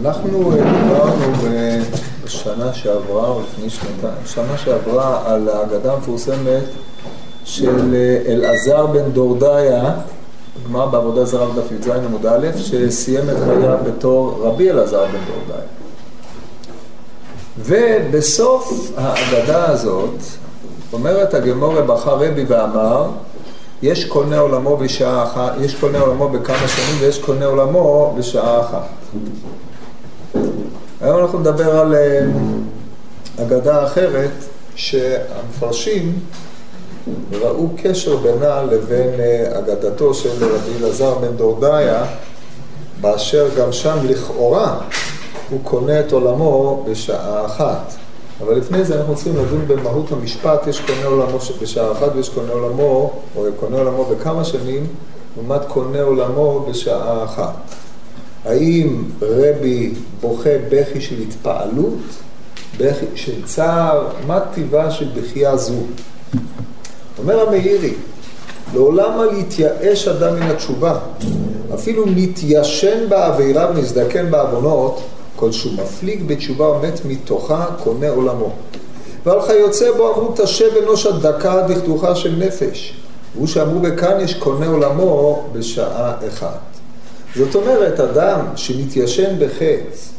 אנחנו דיברנו בשנה שעברה, או לפני שנתיים, שנה שעברה, על האגדה המפורסמת של אלעזר בן דורדיה, גמר בעבודה זרה בדף י"ז עמוד א', שסיים את חייו בתור רבי אלעזר בן דורדיה. ובסוף האגדה הזאת, אומרת הגמורה בחר רבי ואמר, יש קונה עולמו בשעה אחת, יש קונה עולמו בכמה שנים ויש קונה עולמו בשעה אחת. היום אנחנו נדבר על אה, אגדה אחרת שהמפרשים ראו קשר בינה לבין אה, אגדתו של רבי אלעזר בן דורדיה באשר גם שם לכאורה הוא קונה את עולמו בשעה אחת. אבל לפני זה אנחנו צריכים לדון במהות המשפט, יש קונה עולמו בשעה אחת ויש קונה עולמו, או קונה עולמו בכמה שנים, לעומת קונה עולמו בשעה אחת. האם רבי בוכה בכי של התפעלות, בכי של צער, מה טיבה של בחייה זו? אומר המאירי, לעולם אל יתייאש אדם מן התשובה, אפילו מתיישן בעבירה ונזדקן בעוונות, כל שהוא מפליג בתשובה ומת מתוכה, קונה עולמו. ועל כיוצא בו אמרו תשב אנוש הדקה דכדוכה של נפש. והוא שאמרו בכאן יש קונה עולמו בשעה אחת. זאת אומרת, אדם שמתיישן בחץ,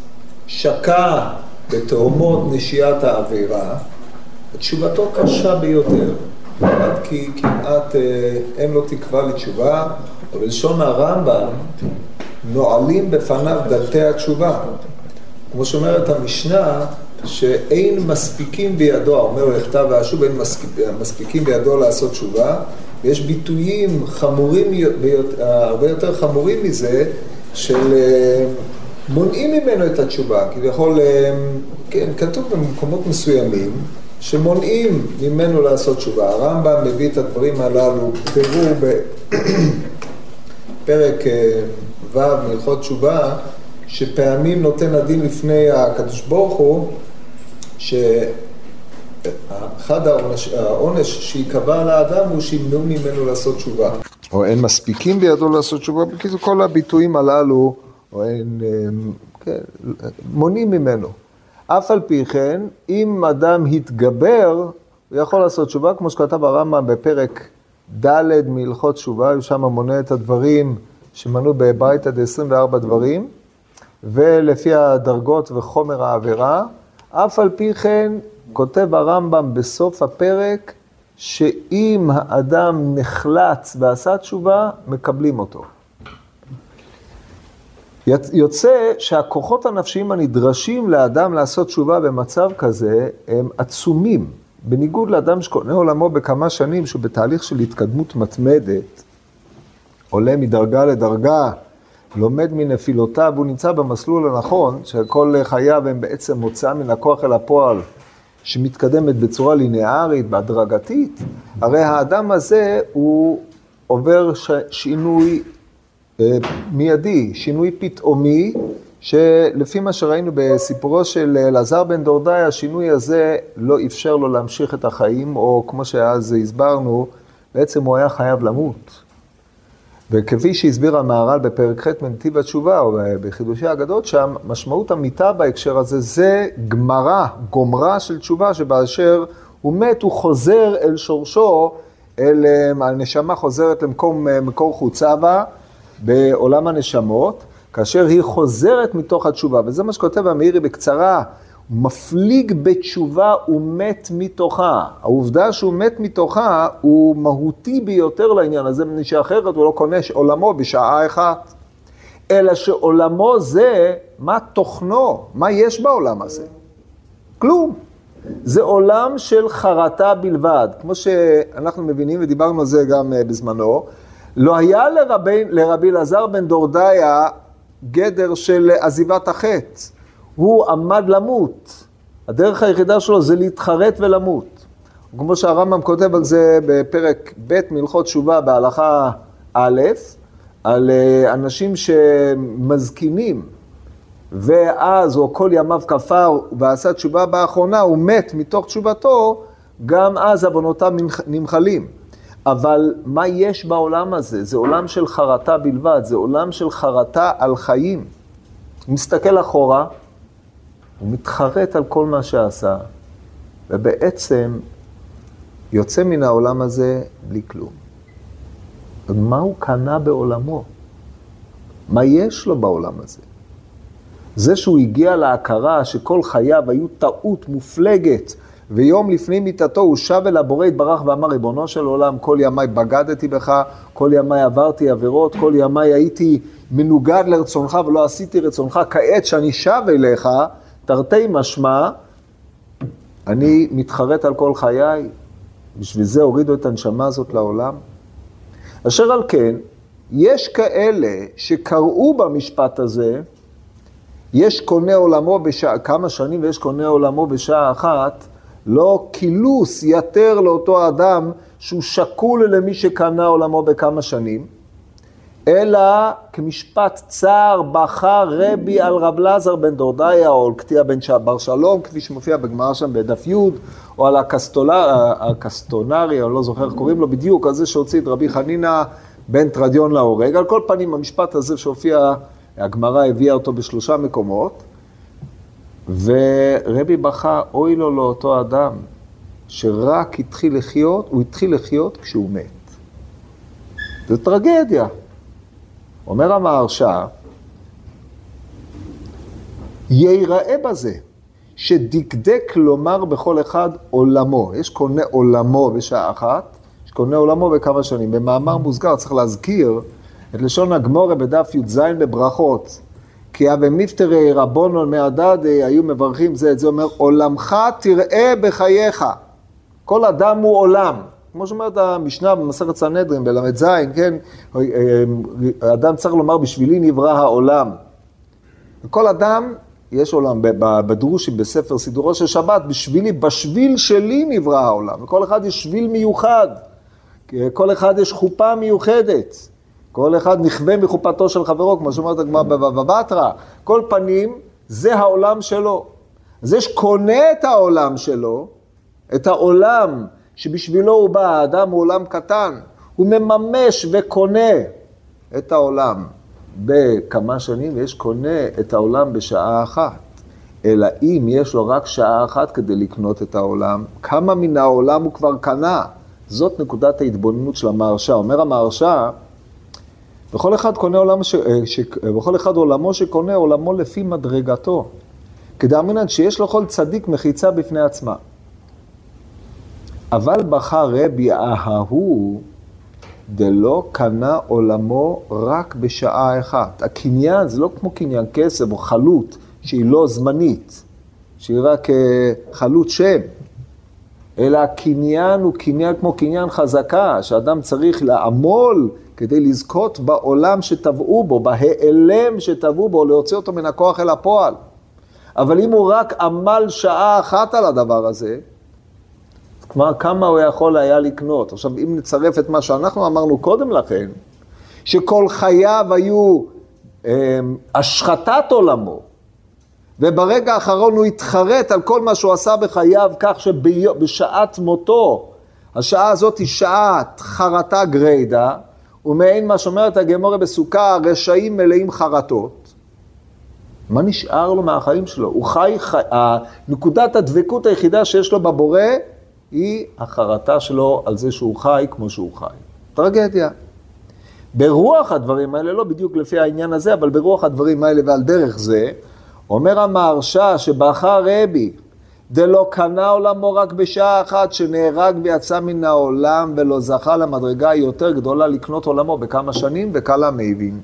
שקע בתאומות נשיית העבירה, תשובתו קשה ביותר. עד כי כמעט אה, אין לו תקווה לתשובה, ובלשון הרמב"ם נועלים בפניו דלתי התשובה. כמו שאומרת המשנה, שאין מספיקים בידו, אומר לכתב ואשוב, אין מספיקים בידו לעשות תשובה, ויש ביטויים חמורים, הרבה יותר חמורים מזה, של אה, מונעים ממנו את התשובה, כביכול, אה, כן, כתוב במקומות מסוימים, שמונעים ממנו לעשות תשובה. הרמב"ם מביא את הדברים הללו, תראו בפרק אה, ו' מהלכות תשובה, שפעמים נותן הדין לפני הקדוש ברוך הוא, שאחד העונש, העונש שייקבע לאדם הוא שימנעו ממנו לעשות תשובה. או אין מספיקים בידו לעשות תשובה, בקיצור כל הביטויים הללו, או אין, כן, מונעים ממנו. אף על פי כן, אם אדם התגבר, הוא יכול לעשות תשובה, כמו שכתב הרמב"ם בפרק ד' מהלכות תשובה, הוא שם מונה את הדברים שמנו בבית עד 24 דברים. ולפי הדרגות וחומר העבירה, אף על פי כן כותב הרמב"ם בסוף הפרק, שאם האדם נחלץ ועשה תשובה, מקבלים אותו. יוצא שהכוחות הנפשיים הנדרשים לאדם לעשות תשובה במצב כזה הם עצומים. בניגוד לאדם שקונה עולמו בכמה שנים, שהוא בתהליך של התקדמות מתמדת, עולה מדרגה לדרגה, לומד מנפילותיו, הוא נמצא במסלול הנכון, שכל חייו הם בעצם מוצאה מן הכוח אל הפועל, שמתקדמת בצורה ליניארית, בהדרגתית, הרי האדם הזה הוא עובר ש... שינוי אה, מיידי, שינוי פתאומי, שלפי מה שראינו בסיפורו של אלעזר בן דורדאי, השינוי הזה לא אפשר לו להמשיך את החיים, או כמו שאז הסברנו, בעצם הוא היה חייב למות. וכפי שהסביר המהר"ל בפרק ח' מנתיב התשובה, או בחידושי האגדות שם, משמעות המיתה בהקשר הזה זה גמרה, גומרה של תשובה, שבאשר הוא מת, הוא חוזר אל שורשו, אל, הנשמה חוזרת למקור חוצה בה, בעולם הנשמות, כאשר היא חוזרת מתוך התשובה. וזה מה שכותב המאירי בקצרה, מפליג בתשובה ומת מתוכה. העובדה שהוא מת מתוכה הוא מהותי ביותר לעניין הזה, מפני שאחרת הוא לא קונה עולמו בשעה אחת. אלא שעולמו זה, מה תוכנו, מה יש בעולם הזה? כלום. זה עולם של חרטה בלבד, כמו שאנחנו מבינים ודיברנו על זה גם אה, בזמנו. לא היה לרבי, אלעזר בן דורדיה גדר של עזיבת החטא. הוא עמד למות. הדרך היחידה שלו זה להתחרט ולמות. כמו שהרמב"ם כותב על זה בפרק ב' מהלכות תשובה בהלכה א', על אה, אנשים שמזקינים, ואז הוא כל ימיו כפר ועשה תשובה באחרונה, הוא מת מתוך תשובתו, גם אז עוונותיו נמחלים. אבל מה יש בעולם הזה? זה עולם של חרטה בלבד, זה עולם של חרטה על חיים. מסתכל אחורה, הוא מתחרט על כל מה שעשה, ובעצם יוצא מן העולם הזה בלי כלום. מה הוא קנה בעולמו? מה יש לו בעולם הזה? זה שהוא הגיע להכרה שכל חייו היו טעות מופלגת, ויום לפני מיתתו הוא שב אל הבורא יתברך ואמר, ריבונו של עולם, כל ימיי בגדתי בך, כל ימיי עברתי עבירות, כל ימיי הייתי מנוגד לרצונך ולא עשיתי רצונך, כעת שאני שב אליך, תרתי משמע, אני מתחרט על כל חיי, בשביל זה הורידו את הנשמה הזאת לעולם. אשר על כן, יש כאלה שקראו במשפט הזה, יש קונה עולמו בשעה, כמה שנים ויש קונה עולמו בשעה אחת, לא קילוס יתר לאותו אדם שהוא שקול למי שקנה עולמו בכמה שנים, אלא כמשפט צער בכה רבי על רב לזר בן דורדיה, או על קטיע בן בר שלום, כפי שמופיע בגמרא שם בדף י', או על הקסטונרי, אני לא זוכר איך קוראים לו בדיוק, על זה שהוציא את רבי חנינא בן טרדיון להורג. על כל פנים, המשפט הזה שהופיע, הגמרא הביאה אותו בשלושה מקומות, ורבי בכה, אוי לו לאותו אדם, שרק התחיל לחיות, הוא התחיל לחיות כשהוא מת. זו טרגדיה. אומר המהרש"א, ייראה בזה שדקדק לומר בכל אחד עולמו. יש קונה עולמו בשעה אחת, יש קונה עולמו בכמה שנים. במאמר מוסגר צריך להזכיר את לשון הגמורה בדף י"ז בברכות. כי אבי מיפטרי רבונון מהדדי היו מברכים זה את זה, אומר עולמך תראה בחייך. כל אדם הוא עולם. כמו שאומרת המשנה במסכת סנהדרין בל"ז, כן? אדם צריך לומר בשבילי נברא העולם. וכל אדם, יש עולם, בדרושי, בספר סידורו של שבת, בשבילי, בשביל שלי נברא העולם. וכל אחד יש שביל מיוחד. כל אחד יש חופה מיוחדת. כל אחד נכווה מחופתו של חברו, כמו שאומרת הגמרא בבבא. כל פנים, זה העולם שלו. אז יש קונה את העולם שלו, את העולם שבשבילו הוא בא, האדם הוא עולם קטן, הוא מממש וקונה את העולם בכמה שנים, ויש קונה את העולם בשעה אחת. אלא אם יש לו רק שעה אחת כדי לקנות את העולם, כמה מן העולם הוא כבר קנה? זאת נקודת ההתבוננות של המהרש"א. אומר המהרש"א, בכל אחד קונה עולם, ש... אה, ש... בכל אחד עולמו שקונה עולמו לפי מדרגתו. כדאמרינן שיש לכל צדיק מחיצה בפני עצמה. אבל בחר רבי ההוא דלא קנה עולמו רק בשעה אחת. הקניין זה לא כמו קניין כסף או חלות שהיא לא זמנית, שהיא רק אה, חלות שם, אלא הקניין הוא קניין כמו קניין חזקה, שאדם צריך לעמול כדי לזכות בעולם שטבעו בו, בהיעלם שטבעו בו, להוציא אותו מן הכוח אל הפועל. אבל אם הוא רק עמל שעה אחת על הדבר הזה, כלומר, כמה הוא יכול היה לקנות. עכשיו, אם נצרף את מה שאנחנו אמרנו קודם לכן, שכל חייו היו אה, השחתת עולמו, וברגע האחרון הוא התחרט על כל מה שהוא עשה בחייו, כך שבשעת מותו, השעה הזאת היא שעת חרטה גריידה, ומעין מה שאומרת הגמורה בסוכה, רשעים מלאים חרטות. מה נשאר לו מהחיים שלו? הוא חי, חי... נקודת הדבקות היחידה שיש לו בבורא היא החרטה שלו על זה שהוא חי כמו שהוא חי. טרגדיה. ברוח הדברים האלה, לא בדיוק לפי העניין הזה, אבל ברוח הדברים האלה ועל דרך זה, אומר המהרש"א שבחר רבי, דלא קנה עולמו רק בשעה אחת, שנהרג ויצא מן העולם ולא זכה למדרגה יותר גדולה לקנות עולמו בכמה שנים וקלה מבין.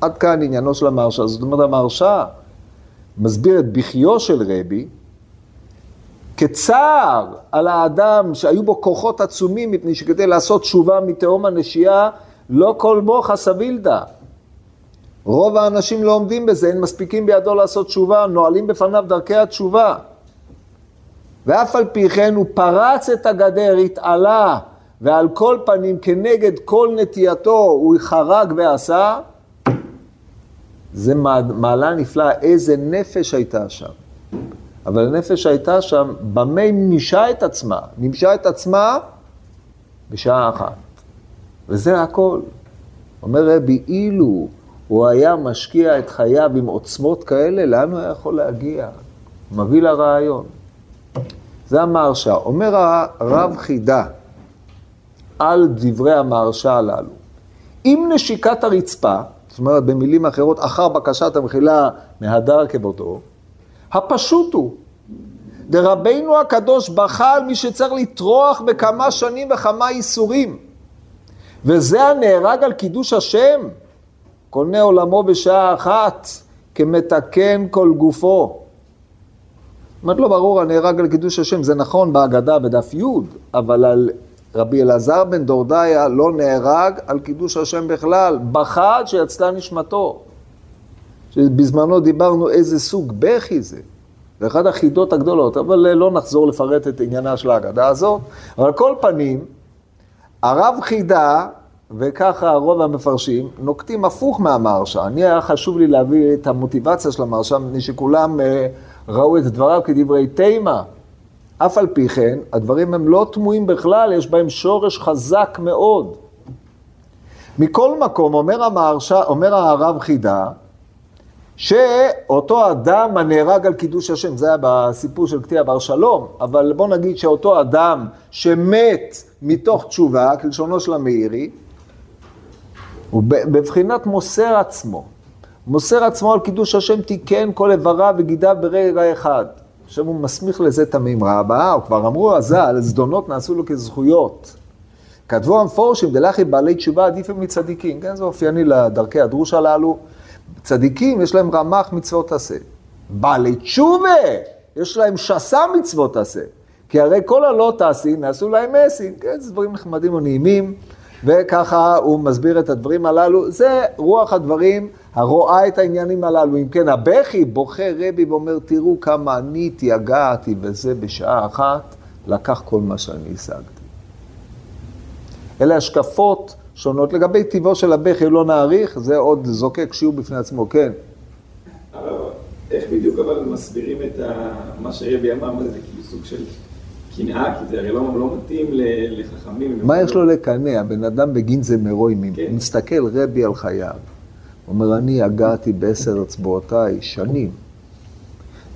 עד כאן עניינו של המהרש"א. זאת אומרת, המהרש"א מסביר את בכיו של רבי, כצער על האדם שהיו בו כוחות עצומים, מפני שכדי לעשות תשובה מתהום הנשייה, לא כל מוחה סבילדה. רוב האנשים לא עומדים בזה, אין מספיקים בידו לעשות תשובה, נועלים בפניו דרכי התשובה. ואף על פי כן הוא פרץ את הגדר, התעלה, ועל כל פנים כנגד כל נטייתו הוא חרג ועשה, זה מעלה נפלאה, איזה נפש הייתה שם. אבל הנפש הייתה שם, במה היא מימשה את עצמה? מימשה את עצמה בשעה אחת. וזה הכל. אומר רבי, אילו הוא היה משקיע את חייו עם עוצמות כאלה, לאן הוא היה יכול להגיע? מביא לרעיון. זה המהרש"א. אומר הרב חידה על דברי המהרש"א הללו. עם נשיקת הרצפה, זאת אומרת במילים אחרות, אחר בקשת המחילה מהדר כבודו, הפשוט הוא, דרבנו הקדוש בכה על מי שצריך לטרוח בכמה שנים וכמה איסורים. וזה הנהרג על קידוש השם, קונה עולמו בשעה אחת, כמתקן כל גופו. אומרת, לא ברור, הנהרג על קידוש השם, זה נכון בהגדה בדף י', אבל על רבי אלעזר בן דורדיה לא נהרג על קידוש השם בכלל, עד שיצתה נשמתו. שבזמנו דיברנו איזה סוג בכי זה. זה אחת החידות הגדולות, אבל לא נחזור לפרט את עניינה של ההגדה הזאת. אבל כל פנים, הרב חידה, וככה רוב המפרשים, נוקטים הפוך מהמרשה. אני היה חשוב לי להביא את המוטיבציה של המרשה, מפני שכולם אה, ראו את דבריו כדברי תימה. אף על פי כן, הדברים הם לא תמוהים בכלל, יש בהם שורש חזק מאוד. מכל מקום, אומר, המהרשה, אומר הרב חידה, שאותו אדם הנהרג על קידוש השם, זה היה בסיפור של קטיע בר שלום, אבל בוא נגיד שאותו אדם שמת מתוך תשובה, כלשונו של המאירי, הוא בבחינת מוסר עצמו. מוסר עצמו על קידוש השם תיקן כל איבריו וגידיו ברגע אחד. עכשיו הוא מסמיך לזה את המימרה הבאה, או כבר אמרו הז"ל, זדונות נעשו לו כזכויות. כתבו המפורשים, דלכי בעלי תשובה עדיפים מצדיקים, כן, זה אופייני לדרכי הדרוש הללו. צדיקים, יש להם רמ"ח מצוות עשה. בעלי תשובה, יש להם שסה מצוות עשה. כי הרי כל הלא תעשי, נעשו להם מסין, כן, זה דברים נחמדים ונעימים, וככה הוא מסביר את הדברים הללו. זה רוח הדברים הרואה את העניינים הללו. אם כן, הבכי בוכה רבי ואומר, תראו כמה אני התייגעתי בזה בשעה אחת, לקח כל מה שאני השגתי. אלה השקפות שונות. לגבי טיבו של הבכי לא נאריך, זה עוד זוקק שיעור בפני עצמו, כן. איך בדיוק אבל מסבירים את מה שרבי אמר, מה זה כאילו סוג של קנאה, כי זה הרי לא, לא מתאים לחכמים. מה יש לו לקנא? הבן אדם בגין זה מרוימים. כן. מסתכל רבי על חייו. אומר, אני הגעתי בעשר אצבעותיי שנים.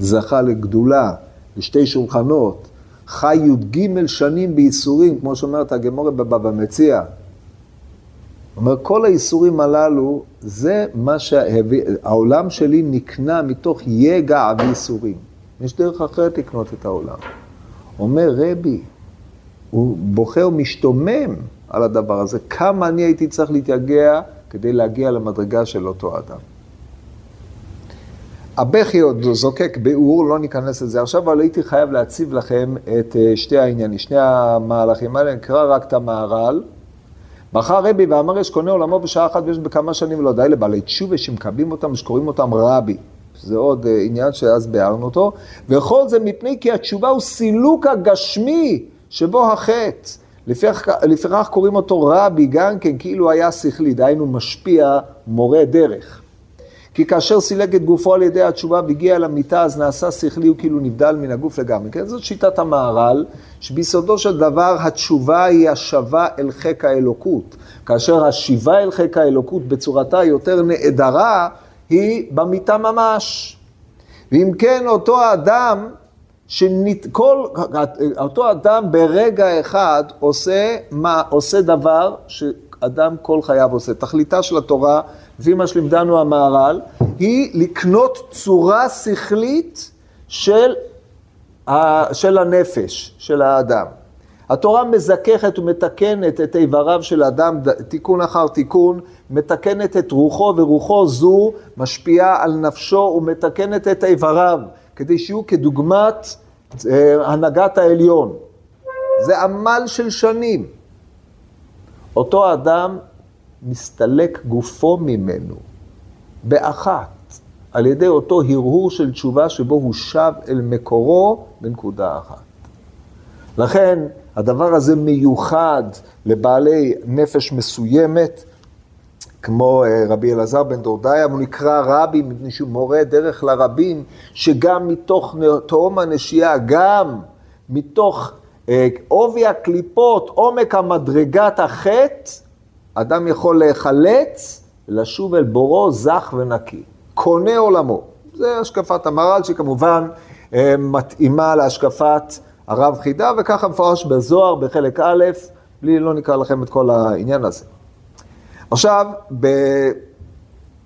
זכה לגדולה, לשתי שולחנות, חי י"ג שנים בייסורים, כמו שאומרת הגמורת בבבא מציע. אומר, כל האיסורים הללו, זה מה שהביא, העולם שלי נקנה מתוך יגע וייסורים. יש דרך אחרת לקנות את העולם. אומר רבי, הוא בוכה ומשתומם על הדבר הזה, כמה אני הייתי צריך להתייגע כדי להגיע למדרגה של אותו אדם. הבכי עוד זוקק ביאור, לא ניכנס לזה עכשיו, אבל הייתי חייב להציב לכם את אה, שתי העניינים, שני המהלכים האלה, נקרא רק את המהר"ל. בחר רבי ואמר יש קונה עולמו בשעה אחת ויש בכמה שנים ולא די לבעלי תשובה שמקבלים אותם ושקוראים אותם רבי. זה עוד אה, עניין שאז ביארנו אותו. וכל זה מפני כי התשובה הוא סילוק הגשמי שבו החטא. לפיכך קוראים אותו רבי גם כן, כאילו היה שכלי, דהיינו משפיע, מורה דרך. כי כאשר סילק את גופו על ידי התשובה והגיע אל המיטה, אז נעשה שכלי, הוא כאילו נבדל מן הגוף לגמרי. כן, זאת שיטת המהר"ל, שביסודו של דבר התשובה היא השבה אל חיק האלוקות. כאשר השיבה אל חיק האלוקות בצורתה יותר נעדרה, היא במיטה ממש. ואם כן, אותו האדם, שנת... כל... אותו אדם ברגע אחד עושה, מה, עושה דבר שאדם כל חייו עושה. תכליתה של התורה לפי מה שלימדנו המהר"ל, היא לקנות צורה שכלית של, ה, של הנפש, של האדם. התורה מזככת ומתקנת את איבריו של האדם תיקון אחר תיקון, מתקנת את רוחו, ורוחו זו משפיעה על נפשו ומתקנת את איבריו, כדי שיהיו כדוגמת אה, הנהגת העליון. זה עמל של שנים. אותו אדם מסתלק גופו ממנו באחת, על ידי אותו הרהור של תשובה שבו הוא שב אל מקורו בנקודה אחת. לכן הדבר הזה מיוחד לבעלי נפש מסוימת, כמו אה, רבי אלעזר בן דורדיה, הוא נקרא רבי מפני שהוא מורה דרך לרבים, שגם מתוך תהום הנשייה, גם מתוך עובי הקליפות, עומק המדרגת החטא, אדם יכול להיחלץ לשוב אל בורו זך ונקי. קונה עולמו. זה השקפת המהר"ל, שכמובן אה, מתאימה להשקפת הרב חידה, וככה מפורש בזוהר בחלק א', בלי, לא נקרא לכם את כל העניין הזה. עכשיו,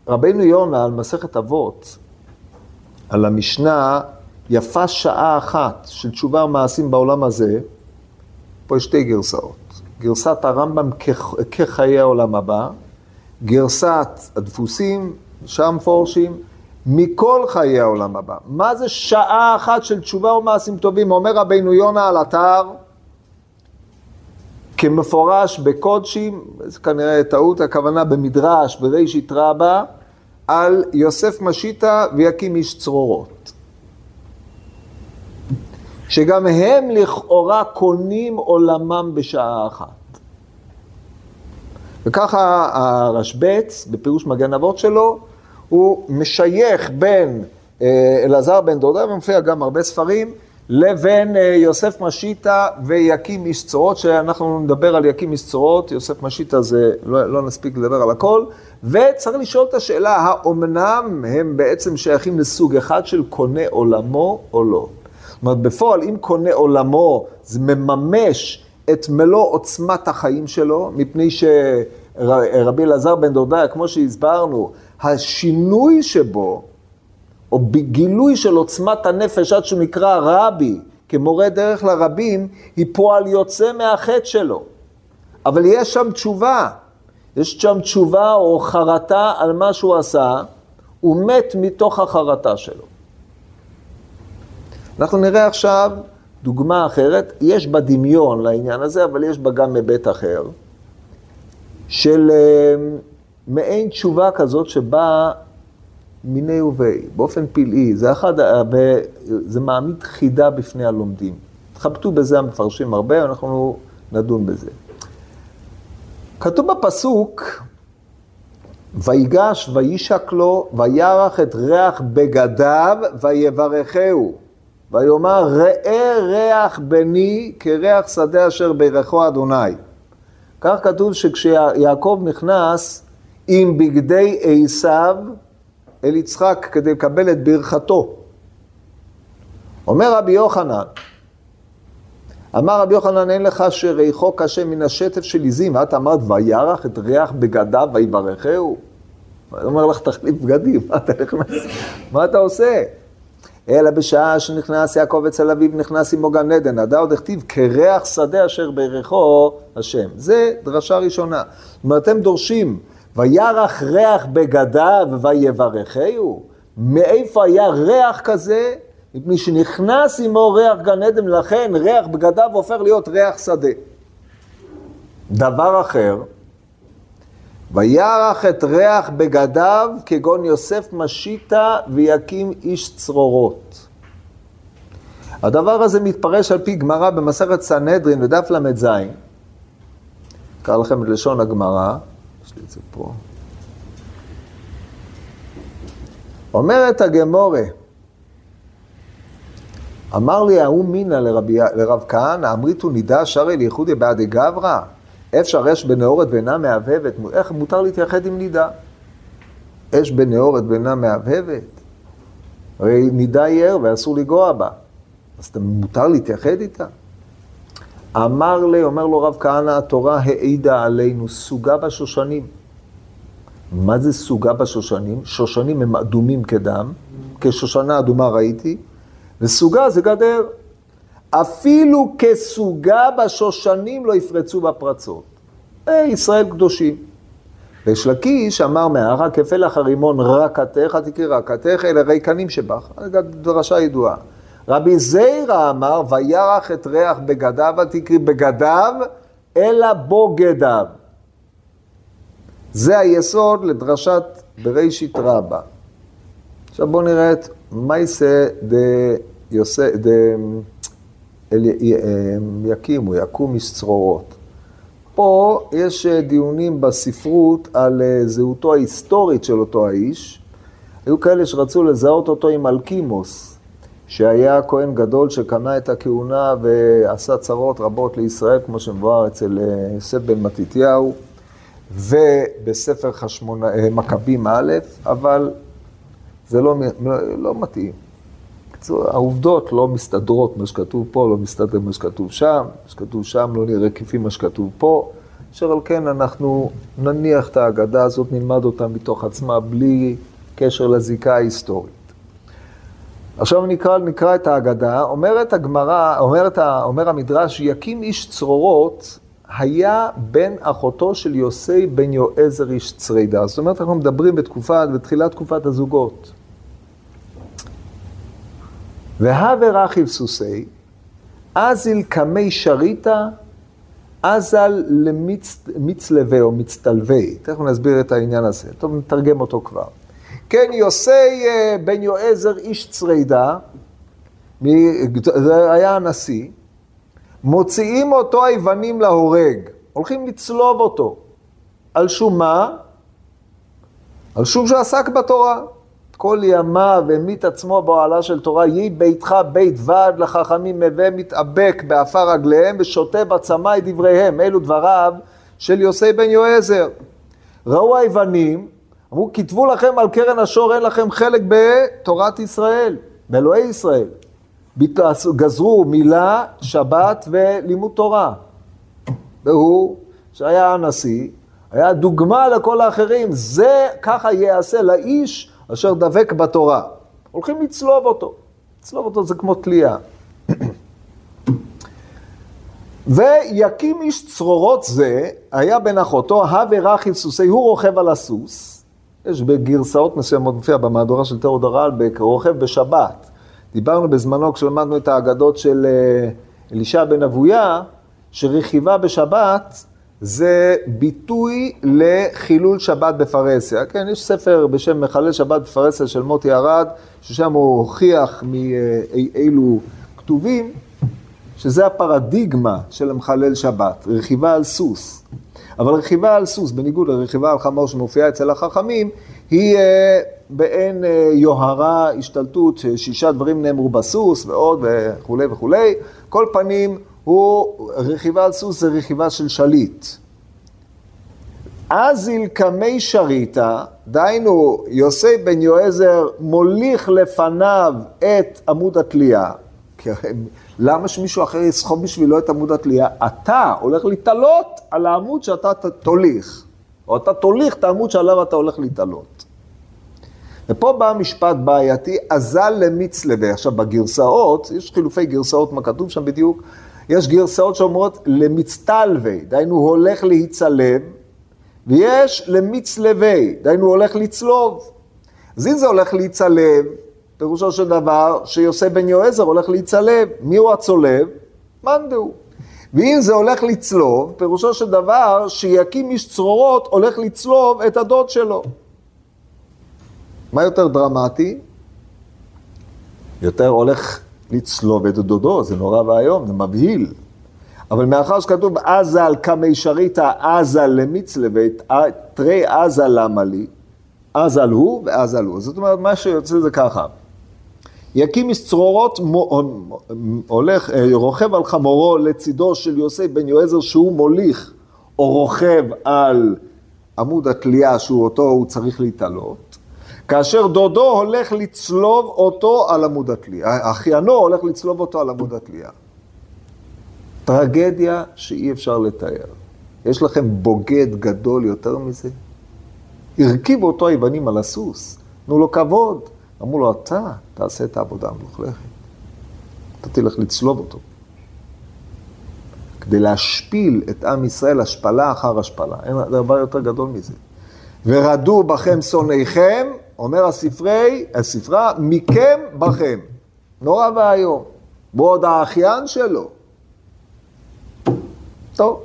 ברבינו יונה על מסכת אבות, על המשנה, יפה שעה אחת של תשובה ומעשים בעולם הזה, פה שתי גרסאות. גרסת הרמב"ם כחיי העולם הבא, גרסת הדפוסים, שם פורשים, מכל חיי העולם הבא. מה זה שעה אחת של תשובה ומעשים טובים? אומר רבינו יונה על אתר, כמפורש בקודשים, זה כנראה טעות, הכוונה במדרש, ברישית רבה, על יוסף משיטה ויקים איש צרורות. שגם הם לכאורה קונים עולמם בשעה אחת. וככה הרשב"ץ, בפירוש מגן אבות שלו, הוא משייך בין אה, אלעזר בן דודה, ומופיע גם הרבה ספרים, לבין אה, יוסף משיטה ויקים איש צורות, שאנחנו נדבר על יקים איש צורות, יוסף משיטה זה, לא, לא נספיק לדבר על הכל, וצריך לשאול את השאלה, האומנם הם בעצם שייכים לסוג אחד של קונה עולמו או לא? אומרת, בפועל, אם קונה עולמו, זה מממש את מלוא עוצמת החיים שלו, מפני שרבי אלעזר בן דודאי, כמו שהסברנו, השינוי שבו, או בגילוי של עוצמת הנפש עד שהוא נקרא רבי, כמורה דרך לרבים, היא פועל יוצא מהחטא שלו. אבל יש שם תשובה. יש שם תשובה או חרטה על מה שהוא עשה, הוא מת מתוך החרטה שלו. אנחנו נראה עכשיו דוגמה אחרת, יש בה דמיון לעניין הזה, אבל יש בה גם היבט אחר, של אה, מעין תשובה כזאת שבאה מיני ובי, באופן פלאי. זה אחד, זה מעמיד חידה בפני הלומדים. התחבטו בזה המפרשים הרבה, אנחנו נדון בזה. כתוב בפסוק, ויגש וישק לו, וירח את ריח בגדיו, ויברכהו. ויאמר, ראה ריח בני כריח שדה אשר בירכו אדוני. כך כתוב שכשיעקב נכנס עם בגדי עשיו אל יצחק כדי לקבל את ברכתו. אומר רבי יוחנן, אמר רבי יוחנן, אין לך שריחו קשה מן השטף של עזים, ואת אמרת, וירח את ריח בגדיו ויברכהו? הוא אומר לך, תחליף בגדים, מה אתה עושה? אלא בשעה שנכנס יעקב אצל אביו, נכנס עמו גן עדן, עדה עוד הכתיב, כריח שדה אשר בירכו השם. זה דרשה ראשונה. זאת אומרת, אתם דורשים, וירח ריח בגדיו ויברכהו? מאיפה היה ריח כזה? מפני שנכנס עמו ריח גן עדן, לכן ריח בגדיו הופך להיות ריח שדה. דבר אחר, וירח את ריח בגדיו כגון יוסף משיטה ויקים איש צרורות. הדבר הזה מתפרש על פי גמרא במסכת סנהדרין בדף ל"ז. אקרא לכם את לשון הגמרא, יש לי את זה פה. אומרת הגמורה, אמר לי ההוא מינא לרב כהנא, אמריתו נידה שרי ליחודי בעדי גברא? אפשר אש בנאורת ואינה מהבהבת, איך מותר להתייחד עם נידה? אש בנאורת ואינה מהבהבת? הרי נידה היא ער ואסור לגוע בה, אז מותר להתייחד איתה? אמר לי, אומר לו רב כהנא, התורה העידה עלינו סוגה בשושנים. מה זה סוגה בשושנים? שושנים הם אדומים כדם, כשושנה אדומה ראיתי, וסוגה זה גדר. אפילו כסוגה בשושנים לא יפרצו בפרצות. אה, ישראל קדושים. ויש לקיש אמר מהרה כפלח הרימון רקתך, תקראי רקתך, אלה ריקנים שבך. דרשה ידועה. רבי זיירא אמר, וירח את ריח בגדיו, אל תקראי בגדיו, אלא בוגדיו. זה היסוד לדרשת בראשית רבה. עכשיו בואו נראה את מייסה דה יוסף, דה... יקימו, יקום איש צרורות. פה יש אה, דיונים בספרות על אה, זהותו ההיסטורית של אותו האיש. היו כאלה שרצו לזהות אותו עם אלקימוס, שהיה כהן גדול שקנה את הכהונה ועשה צרות רבות לישראל, כמו שמבואר אצל אה, יוסף בן מתתיהו. ובספר חשמונא, אה, מכבים א', אבל זה לא, לא, לא מתאים. העובדות לא מסתדרות, מה שכתוב פה לא מסתדר מה שכתוב שם, מה שכתוב שם לא נראה כפי מה שכתוב פה, אשר על כן אנחנו נניח את ההגדה הזאת, נלמד אותה מתוך עצמה, בלי קשר לזיקה ההיסטורית. עכשיו נקרא, נקרא את ההגדה, אומרת הגמרא, אומרת, אומר המדרש, יקים איש צרורות היה בן אחותו של יוסי בן יועזר איש צרידה. זאת אומרת, אנחנו מדברים בתקופה, בתחילת תקופת הזוגות. והווה רכיב סוסי, אזיל קמי שריטה, אזל למצלווה או מצטלווה. תכף נסביר את העניין הזה. טוב, נתרגם אותו כבר. כן, יוסי אה, בן יועזר איש צרידה, זה היה הנשיא, מוציאים אותו היוונים להורג, הולכים לצלוב אותו. על שום מה? על שום שעסק בתורה. כל ימיו המית עצמו באוהלה של תורה, יהי ביתך בית ועד לחכמים, הווה מתאבק באפר רגליהם ושותה בצמא את דבריהם. אלו דבריו של יוסי בן יועזר. ראו היוונים, אמרו, כתבו לכם על קרן השור, אין לכם חלק בתורת ישראל, באלוהי ישראל. גזרו מילה, שבת ולימוד תורה. והוא, שהיה הנשיא, היה דוגמה לכל האחרים, זה ככה ייעשה לאיש אשר דבק בתורה. הולכים לצלוב אותו. לצלוב אותו זה כמו תלייה. ויקים איש צרורות זה, היה בן אחותו, הווה רכיב סוסי, הוא רוכב על הסוס. יש בגרסאות מסוימות, מופיע במהדורה של תיאודור רלבק, רוכב בשבת. דיברנו בזמנו, כשלמדנו את האגדות של אה, אלישע בן אבויה, שרכיבה בשבת זה ביטוי לחילול שבת בפרהסיה. כן, יש ספר בשם מחלל שבת בפרהסיה של מוטי ארד, ששם הוא הוכיח מאילו כתובים, שזה הפרדיגמה של המחלל שבת, רכיבה על סוס. אבל רכיבה על סוס, בניגוד לרכיבה על חמור שמופיעה אצל החכמים, היא אה, באין אה, יוהרה, השתלטות, שישה דברים נאמרו בסוס ועוד וכולי וכולי. כל פנים, הוא, רכיבה על סוס זה רכיבה של שליט. אזיל קמי שריטה, דהיינו יוסי בן יועזר מוליך לפניו את עמוד התלייה. למה שמישהו אחר יסחוב בשבילו את עמוד התלייה? אתה הולך להתעלות על העמוד שאתה תוליך, או אתה תוליך את העמוד שעליו אתה הולך להתעלות. ופה בא משפט בעייתי, אזל למצלבה. עכשיו, בגרסאות, יש חילופי גרסאות, מה כתוב שם בדיוק? יש גרסאות שאומרות למצטלבי, דהיינו הולך להיצלב, ויש למצלבי, דהיינו הולך לצלוב. אז אם זה הולך להיצלב, פירושו של דבר שיוסי בן יועזר הולך להיצלב. מי הוא הצולב? מאן דהוא. ואם זה הולך לצלוב, פירושו של דבר שיקים איש צרורות הולך לצלוב את הדוד שלו. מה יותר דרמטי? יותר הולך לצלוב את דודו, זה נורא ואיום, זה מבהיל. אבל מאחר שכתוב עזה על קמי שריתא עזה למצלבית, תרי עזה למה לי? עזל הוא ועזל הוא. זאת אומרת, מה שיוצא זה ככה. יקים מסצרורות, הולך, אה, רוכב על חמורו לצידו של יוסי בן יועזר שהוא מוליך או רוכב על עמוד התלייה שהוא אותו הוא צריך להתעלות, כאשר דודו הולך לצלוב אותו על עמוד התלייה, אחיינו הולך לצלוב אותו על עמוד התלייה. טרגדיה שאי אפשר לתאר. יש לכם בוגד גדול יותר מזה? הרכיבו אותו היוונים על הסוס, תנו לו כבוד. אמרו לו, אתה תעשה את העבודה המלוכלכת. אתה תלך לצלוב אותו. כדי להשפיל את עם ישראל השפלה אחר השפלה. אין דבר יותר גדול מזה. ורדו בכם שונאיכם, אומר הספרי, הספרה, מכם בכם. נורא ואיום. ועוד האחיין שלו. טוב.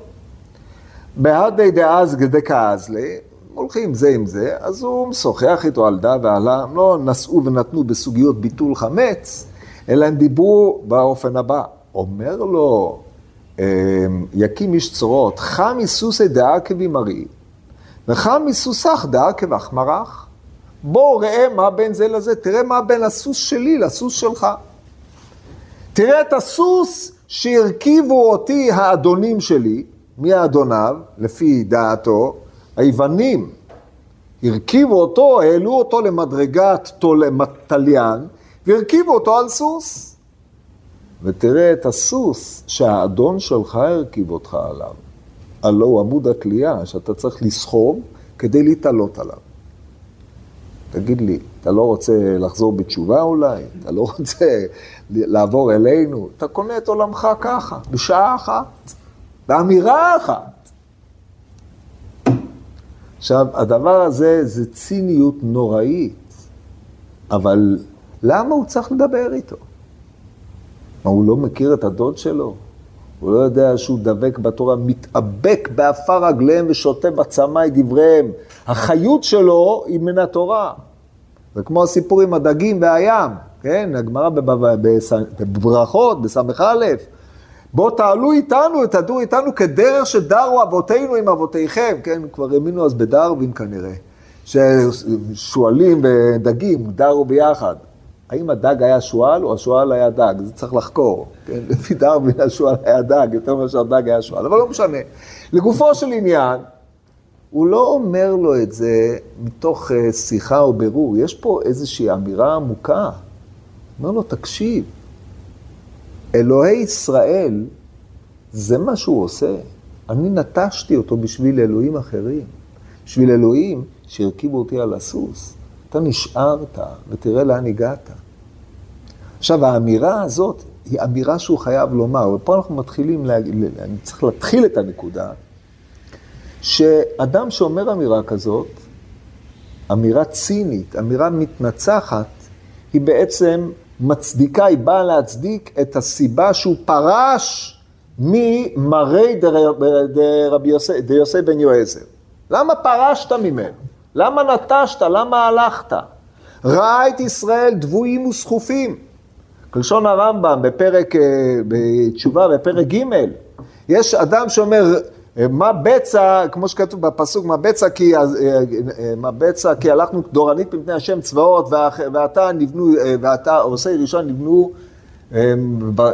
בהדי דאז דקאזלי, הולכים זה עם זה, אז הוא משוחח איתו על דה ועלה, הם לא נשאו ונתנו בסוגיות ביטול חמץ, אלא הם דיברו באופן הבא. אומר לו, אמ, יקים איש צורות, חם מסוסי דעקבי מרי, וחם מסוסך דעקב אחמרך. בוא ראה מה בין זה לזה, תראה מה בין הסוס שלי לסוס שלך. תראה את הסוס שהרכיבו אותי האדונים שלי, מי האדוניו, לפי דעתו, היוונים הרכיבו אותו, העלו אותו למדרגת תליין, והרכיבו אותו על סוס. ותראה את הסוס שהאדון שלך הרכיב אותך עליו. הלא הוא עמוד התלייה שאתה צריך לסחוב כדי להתעלות עליו. תגיד לי, אתה לא רוצה לחזור בתשובה אולי? אתה לא רוצה לעבור אלינו? אתה קונה את עולמך ככה, בשעה אחת, באמירה אחת. עכשיו, הדבר הזה זה ציניות נוראית, אבל למה הוא צריך לדבר איתו? מה, הוא לא מכיר את הדוד שלו? הוא לא יודע שהוא דבק בתורה, מתאבק באפר רגליהם ושותה בצמא את דבריהם. החיות שלו היא מן התורה. זה כמו הסיפור עם הדגים והים, כן? הגמרא בברכות, בס"א. בואו תעלו איתנו, תדעו איתנו כדרך שדרו אבותינו עם אבותיכם, כן? כבר האמינו אז בדרווין כנראה. ששועלים ודגים דרו ביחד. האם הדג היה שועל או השועל היה דג? זה צריך לחקור. כן? לפי דרווין השועל היה דג, יותר מאשר הדג היה שועל, אבל לא משנה. לגופו של עניין, הוא לא אומר לו את זה מתוך אה, שיחה או בירור, יש פה איזושהי אמירה עמוקה. אומר לו, תקשיב, אלוהי ישראל, זה מה שהוא עושה. אני נטשתי אותו בשביל אלוהים אחרים. בשביל אלוהים שהרכיבו אותי על הסוס. אתה נשארת, ותראה לאן הגעת. עכשיו, האמירה הזאת היא אמירה שהוא חייב לומר, ופה אנחנו מתחילים, להגיד, אני צריך להתחיל את הנקודה, שאדם שאומר אמירה כזאת, אמירה צינית, אמירה מתנצחת, היא בעצם מצדיקה, היא באה להצדיק את הסיבה שהוא פרש ממראי דרבי יוסי בן יועזר. למה פרשת ממנו? למה נטשת? למה הלכת? ראה את ישראל דבויים וסחופים. כלשון הרמב"ם בפרק, אה, בתשובה, בפרק ג', יש אדם שאומר, מה בצע, כמו שכתוב בפסוק, מה בצע כי, אה, אה, מה בצע כי הלכנו דורנית מפני השם צבאות, ואתה נבנו, ואתה עושי ראשון נבנו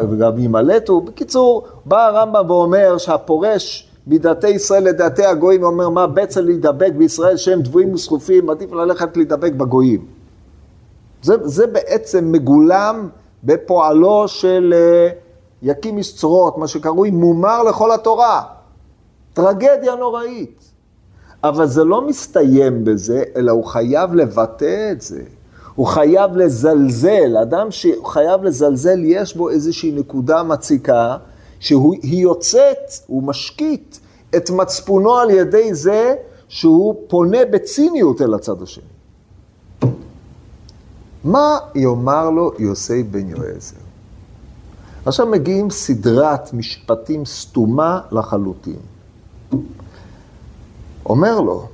וגם ימלטו. בקיצור, בא הרמב"ם ואומר שהפורש מדעתי ישראל לדעתי הגויים, אומר מה בצע להידבק בישראל שהם דבויים וסחופים, עדיף ללכת להידבק בגויים. זה, זה בעצם מגולם בפועלו של אה, יקים איש צרורות, מה שקרוי מומר לכל התורה. טרגדיה נוראית. אבל זה לא מסתיים בזה, אלא הוא חייב לבטא את זה. הוא חייב לזלזל. אדם שחייב לזלזל, יש בו איזושהי נקודה מציקה, שהיא יוצאת, הוא משקיט את מצפונו על ידי זה שהוא פונה בציניות אל הצד השני. מה יאמר לו יוסי בן יועזר? עכשיו מגיעים סדרת משפטים סתומה לחלוטין. אומר לו,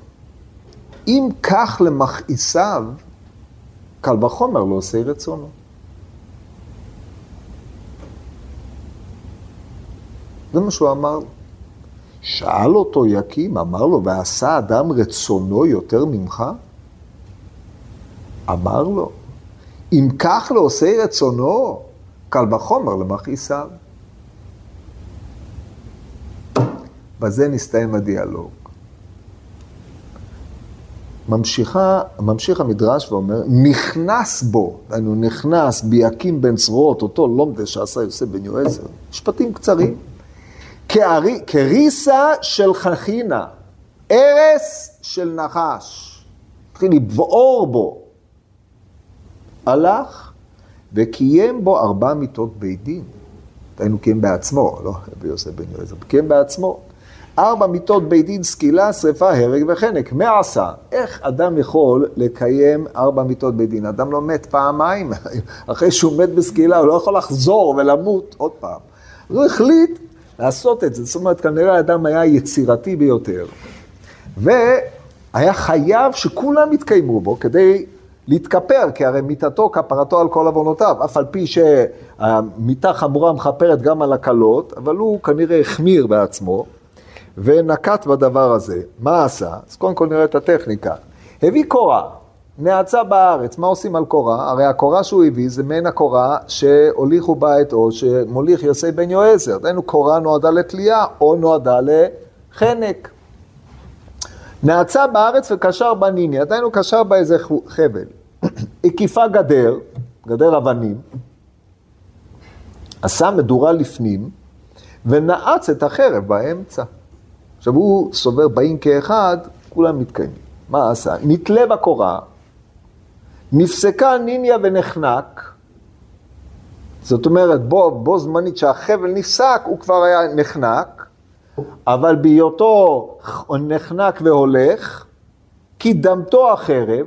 אם כך למכעיסיו, קל וחומר לא עושה רצונו. זה מה שהוא אמר. שאל אותו יקים, אמר לו, ועשה אדם רצונו יותר ממך? אמר לו, אם כך לא עושה רצונו, קל וחומר למכעיסיו. בזה נסתיים הדיאלוג. ממשיכה, ממשיך המדרש ואומר, נכנס בו, דהיינו נכנס ביקים בן צרועות, אותו לומדה שעשה יוסף בן יועזר, משפטים קצרים, כריסה של חכינה, ארס של נחש, התחיל לבעור בו, הלך וקיים בו ארבע מיטות בית דין. דהיינו קיים בעצמו, לא ביוסף בן יועזר, קיים בעצמו. ארבע מיטות בית דין, סקילה, שרפה, הרג וחנק. מה עשה? איך אדם יכול לקיים ארבע מיטות בית דין? אדם לא מת פעמיים, אחרי שהוא מת בסקילה, הוא לא יכול לחזור ולמות עוד פעם. אז הוא החליט לעשות את זה. זאת אומרת, כנראה האדם היה יצירתי ביותר. והיה חייב שכולם יתקיימו בו כדי להתכפר, כי הרי מיתתו כפרתו על כל עוונותיו, אף על פי שהמיתה חמורה מכפרת גם על הקלות, אבל הוא כנראה החמיר בעצמו, ונקט בדבר הזה. מה עשה? אז קודם כל נראה את הטכניקה. הביא קורה, נאצה בארץ, מה עושים על קורה? הרי הקורה שהוא הביא זה מעין הקורה שהוליכו בה את או שמוליך יוסי בן יועזר. דהיינו קורה נועדה לתלייה או נועדה לחנק. נעצה בארץ וקשר בה עדיין הוא קשר בה איזה חבל. הקיפה גדר, גדר אבנים, עשה מדורה לפנים, ונעץ את החרב באמצע. עכשיו הוא סובר באים כאחד, כולם מתקיימים. מה עשה? נתלה בקורה, נפסקה ניניה ונחנק, זאת אומרת, בו, בו זמנית שהחבל נפסק, הוא כבר היה נחנק, אבל בהיותו נחנק והולך, קידמתו החרב,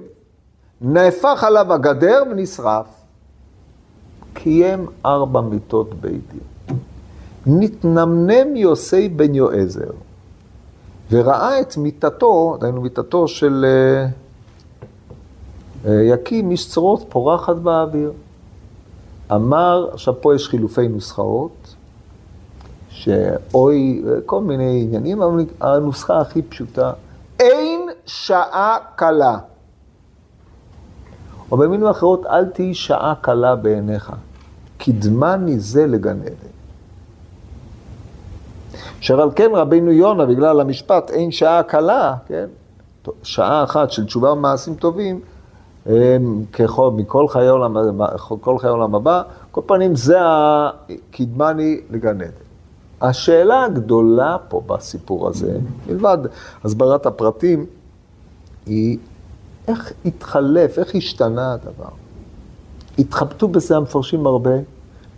נהפך עליו הגדר ונשרף. קיים ארבע מיתות בית דין. נתנמנם יוסי בן יועזר, וראה את מיתתו, דהיינו מיתתו של אה, יקים איש צרורות פורחת באוויר. אמר, עכשיו פה יש חילופי נוסחאות, שאוי, כל מיני עניינים, אבל הנוסחה הכי פשוטה, אין שעה קלה. או במילים אחרות, אל תהי שעה קלה בעיניך. קדמני זה לגן עדן. אשר על כן רבינו יונה, בגלל המשפט אין שעה קלה, כן? שעה אחת של תשובה ומעשים טובים, ככל, מכל חיי עולם, כל חיי עולם הבא, כל פנים זה הקדמני לגן עדן. השאלה הגדולה פה בסיפור הזה, מלבד הסברת הפרטים, היא איך התחלף, איך השתנה הדבר. התחבטו בזה המפרשים הרבה,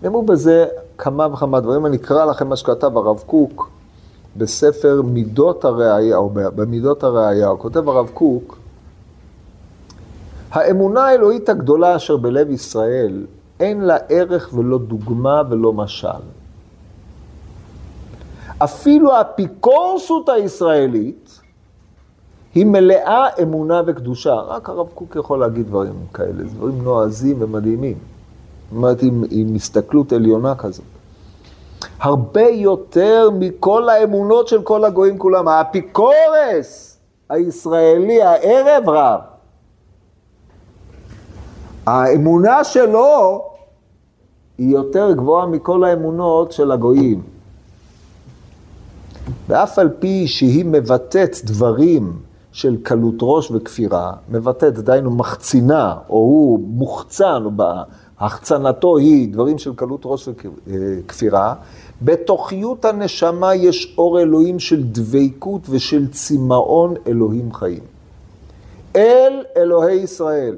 נאמרו בזה כמה וכמה דברים. אני אקרא לכם מה שכתב הרב קוק בספר מידות הראייה, או במידות הראייה, כותב הרב קוק, האמונה האלוהית הגדולה אשר בלב ישראל, אין לה ערך ולא דוגמה ולא משל. אפילו האפיקורסות הישראלית היא מלאה אמונה וקדושה. רק הרב קוק יכול להגיד דברים כאלה, דברים נועזים ומדהימים. זאת אומרת, עם, עם הסתכלות עליונה כזאת. הרבה יותר מכל האמונות של כל הגויים כולם. האפיקורס הישראלי, הערב רב, האמונה שלו היא יותר גבוהה מכל האמונות של הגויים. ואף על פי שהיא מבטאת דברים של קלות ראש וכפירה, מבטאת, דהיינו מחצינה, או הוא מוחצן, או בהחצנתו היא דברים של קלות ראש וכפירה, בתוכיות הנשמה יש אור אלוהים של דבקות ושל צמאון אלוהים חיים. אל אלוהי ישראל.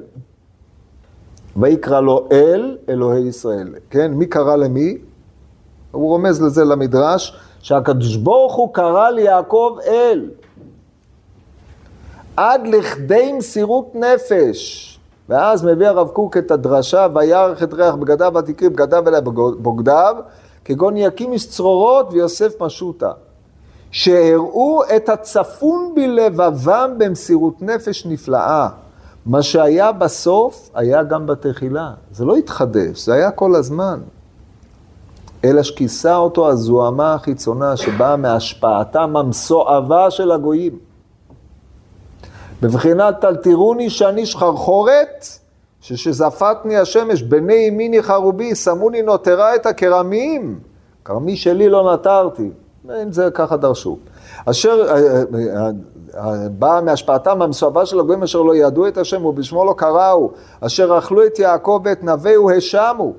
ויקרא לו אל אלוהי ישראל. כן, מי קרא למי? הוא רומז לזה למדרש, שהקדוש ברוך הוא קרא ליעקב אל. עד לכדי מסירות נפש. ואז מביא הרב קוק את הדרשה, וירך את ריח בגדיו ותקריא בגדיו אלי בוגדיו, כגון יקים איש צרורות ויוסף משוטה. שהראו את הצפון בלבבם במסירות נפש נפלאה. מה שהיה בסוף, היה גם בתחילה. זה לא התחדש, זה היה כל הזמן. אלא שכיסה אותו הזוהמה החיצונה שבאה מהשפעתם המסועבה של הגויים. בבחינת אל תראוני שאני שחרחורת, ששזפתני השמש, בני ימיני חרובי, שמוני נותרה את הכרמים, כרמי שלי לא נטרתי. אם זה ככה דרשו. אשר אה, אה, אה, באה מהשפעתם המסועבה של הגויים אשר לא ידעו את השם ובשמו לא קראו, אשר אכלו את יעקב ואת נווהו השמו.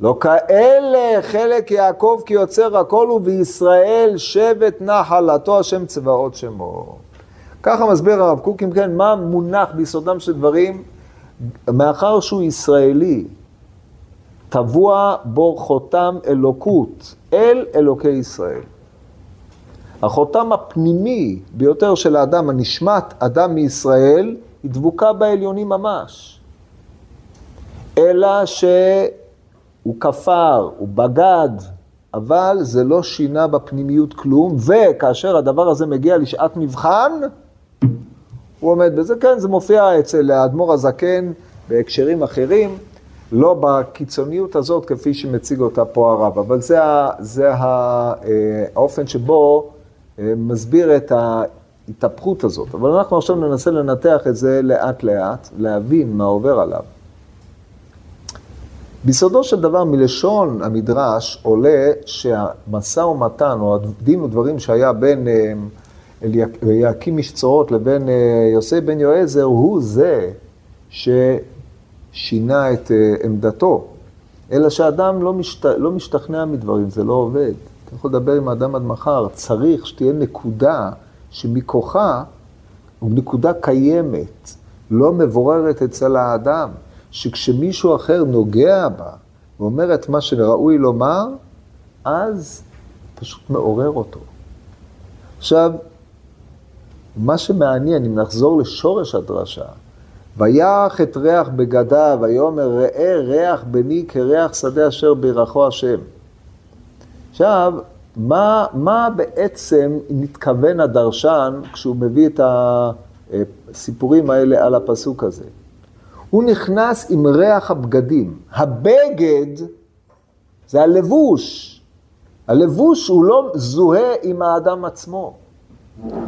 לא כאלה חלק יעקב כי יוצר הכל הוא וישראל שבט נחלתו השם צבאות שמו. ככה מסביר הרב קוק, אם כן, מה מונח ביסודם של דברים? מאחר שהוא ישראלי, טבוע בו חותם אלוקות, אל אלוקי ישראל. החותם הפנימי ביותר של האדם, הנשמת אדם מישראל, היא דבוקה בעליונים ממש. אלא שהוא כפר, הוא בגד, אבל זה לא שינה בפנימיות כלום, וכאשר הדבר הזה מגיע לשעת מבחן, הוא עומד בזה. כן, זה מופיע אצל האדמו"ר הזקן בהקשרים אחרים, לא בקיצוניות הזאת כפי שמציג אותה פה הרב, אבל זה, זה אה, האופן שבו מסביר את ההתהפכות הזאת. אבל אנחנו עכשיו ננסה לנתח את זה לאט לאט, להבין מה עובר עליו. ביסודו של דבר, מלשון המדרש עולה שהמשא ומתן, או הדין ודברים שהיה בין אליקים איש צורות לבין אה, יוסי בן יועזר, הוא זה ששינה את אה, עמדתו. אלא שאדם לא, משת... לא משתכנע מדברים, זה לא עובד. אתה יכול לדבר עם האדם עד מחר, צריך שתהיה נקודה שמכוחה, נקודה קיימת, לא מבוררת אצל האדם, שכשמישהו אחר נוגע בה ואומר את מה שראוי לומר, אז פשוט מעורר אותו. עכשיו, מה שמעניין, אם נחזור לשורש הדרשה, ויח את ריח בגדיו, ויאמר ראה ריח בני כריח שדה אשר בירכו השם. עכשיו, מה, מה בעצם מתכוון הדרשן כשהוא מביא את הסיפורים האלה על הפסוק הזה? הוא נכנס עם ריח הבגדים. הבגד זה הלבוש. הלבוש הוא לא זוהה עם האדם עצמו.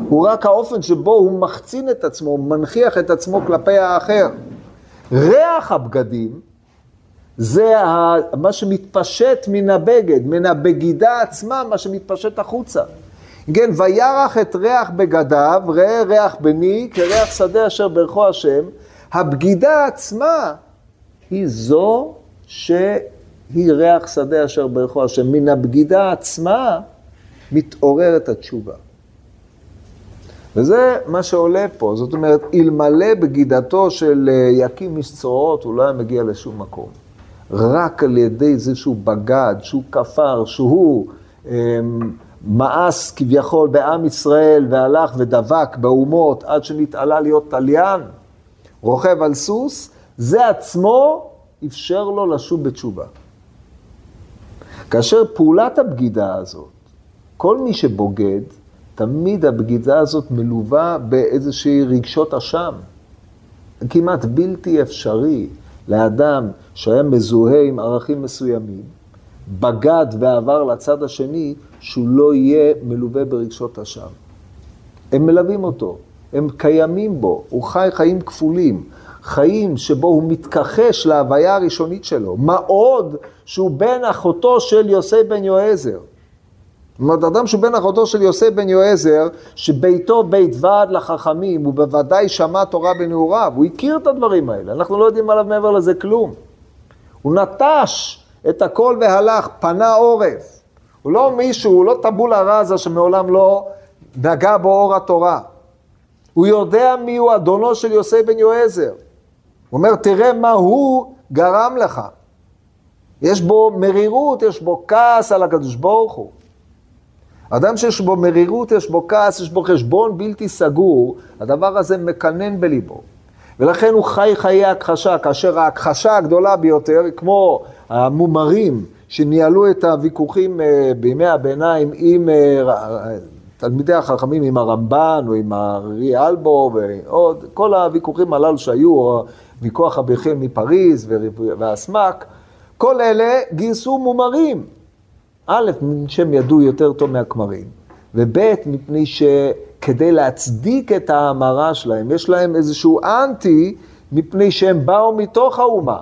הוא רק האופן שבו הוא מחצין את עצמו, מנכיח את עצמו כלפי האחר. ריח הבגדים זה מה שמתפשט מן הבגד, מן הבגידה עצמה, מה שמתפשט החוצה. כן, וירח את ריח בגדיו, ראה ריח בני, כריח שדה אשר ברכו השם. הבגידה עצמה היא זו שהיא ריח שדה אשר ברכו השם. מן הבגידה עצמה מתעוררת התשובה. וזה מה שעולה פה, זאת אומרת, אלמלא בגידתו של אה, יקים איש צרורות, הוא לא היה מגיע לשום מקום. רק על ידי זה שהוא בגד, שהוא כפר, שהוא אה, מאס כביכול בעם ישראל והלך ודבק באומות עד שנתעלה להיות תליין, רוכב על סוס, זה עצמו אפשר לו לשוב בתשובה. כאשר פעולת הבגידה הזאת, כל מי שבוגד, תמיד הבגידה הזאת מלווה באיזושהי רגשות אשם. כמעט בלתי אפשרי לאדם שהיה מזוהה עם ערכים מסוימים, בגד ועבר לצד השני, שהוא לא יהיה מלווה ברגשות אשם. הם מלווים אותו, הם קיימים בו, הוא חי חיים כפולים, חיים שבו הוא מתכחש להוויה הראשונית שלו. מה עוד שהוא בן אחותו של יוסי בן יועזר. זאת אומרת, אדם שהוא בן אחותו של יוסי בן יועזר, שביתו בית ועד לחכמים, הוא בוודאי שמע תורה בנעוריו, הוא הכיר את הדברים האלה, אנחנו לא יודעים עליו מעבר לזה כלום. הוא נטש את הכל והלך, פנה עורף. הוא לא מישהו, הוא לא טבולה רזה שמעולם לא נגע בו אור התורה. הוא יודע מי הוא אדונו של יוסי בן יועזר. הוא אומר, תראה מה הוא גרם לך. יש בו מרירות, יש בו כעס על הקדוש ברוך הוא. אדם שיש בו מרירות, יש בו כעס, יש בו חשבון בלתי סגור, הדבר הזה מקנן בליבו. ולכן הוא חי חיי הכחשה, כאשר ההכחשה הגדולה ביותר, כמו המומרים שניהלו את הוויכוחים אה, בימי הביניים עם אה, תלמידי החכמים, עם הרמב"ן או עם הארי אלבו ועוד, כל הוויכוחים הללו שהיו, ויכוח הבכיר מפריז והסמ"ק, כל אלה גייסו מומרים. א', שהם ידעו יותר טוב מהכמרים, וב', מפני שכדי להצדיק את ההמרה שלהם, יש להם איזשהו אנטי, מפני שהם באו מתוך האומה.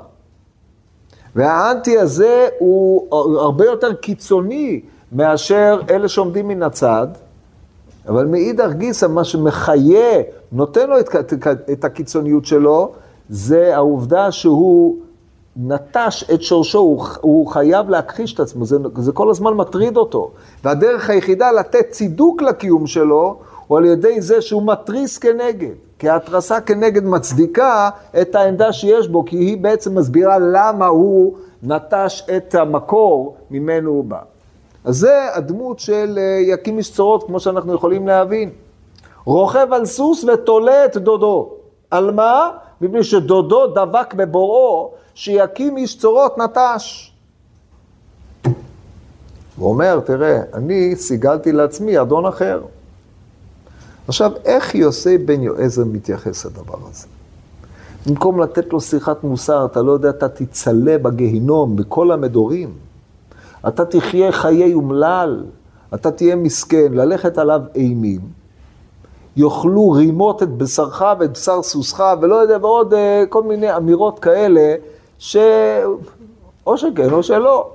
והאנטי הזה הוא הרבה יותר קיצוני מאשר אלה שעומדים מן הצד, אבל מאידך גיסא, מה שמחיה, נותן לו את, את הקיצוניות שלו, זה העובדה שהוא נטש את שורשו, הוא, הוא חייב להכחיש את עצמו, זה, זה כל הזמן מטריד אותו. והדרך היחידה לתת צידוק לקיום שלו, הוא על ידי זה שהוא מתריס כנגד. כי ההתרסה כנגד מצדיקה את העמדה שיש בו, כי היא בעצם מסבירה למה הוא נטש את המקור ממנו הוא בא. אז זה הדמות של אה, יקים איש צורות, כמו שאנחנו יכולים להבין. רוכב על סוס ותולה את דודו. על מה? מפני שדודו דבק בבוראו, שיקים איש צורות נטש. הוא אומר, תראה, אני סיגלתי לעצמי אדון אחר. עכשיו, איך יוסי בן יועזר מתייחס לדבר הזה? במקום לתת לו שיחת מוסר, אתה לא יודע, אתה תצלה בגיהינום, בכל המדורים. אתה תחיה חיי אומלל, אתה תהיה מסכן, ללכת עליו אימים. יאכלו רימות את בשרך ואת בשר סוסך, ולא יודע, ועוד uh, כל מיני אמירות כאלה, ש... או שכן או שלא,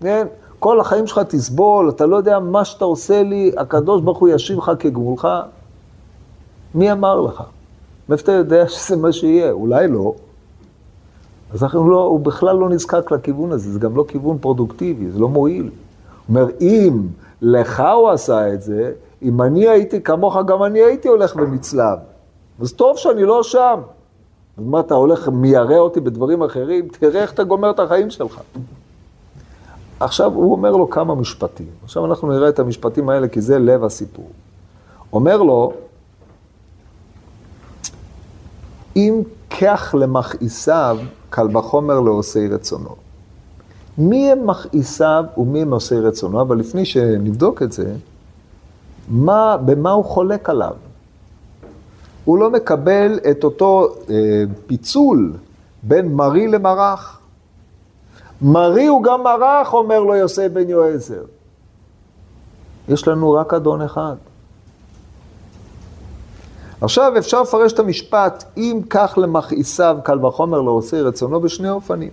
כן? כל החיים שלך תסבול, אתה לא יודע מה שאתה עושה לי, הקדוש ברוך הוא ישיב לך כגמולך. מי אמר לך? מאיפה אתה יודע שזה מה שיהיה? אולי לא. אז אנחנו לא, הוא בכלל לא נזקק לכיוון הזה, זה גם לא כיוון פרודוקטיבי, זה לא מועיל. הוא אומר, אם לך הוא עשה את זה, אם אני הייתי כמוך, גם אני הייתי הולך ונצלב. אז טוב שאני לא שם. אז מה, אתה הולך, מיירא אותי בדברים אחרים? תראה איך אתה גומר את החיים שלך. עכשיו הוא אומר לו כמה משפטים. עכשיו אנחנו נראה את המשפטים האלה, כי זה לב הסיפור. אומר לו, אם כך למכעיסיו, קל וחומר לעושי רצונו. מי הם מכעיסיו ומי הם עושי רצונו? אבל לפני שנבדוק את זה, מה, במה הוא חולק עליו? הוא לא מקבל את אותו אה, פיצול בין מרי למרח. מרי הוא גם מרח, אומר לו יוסף בן יועזר. יש לנו רק אדון אחד. עכשיו אפשר לפרש את המשפט, אם כך למכעיסיו קל וחומר לא עושה רצונו בשני אופנים.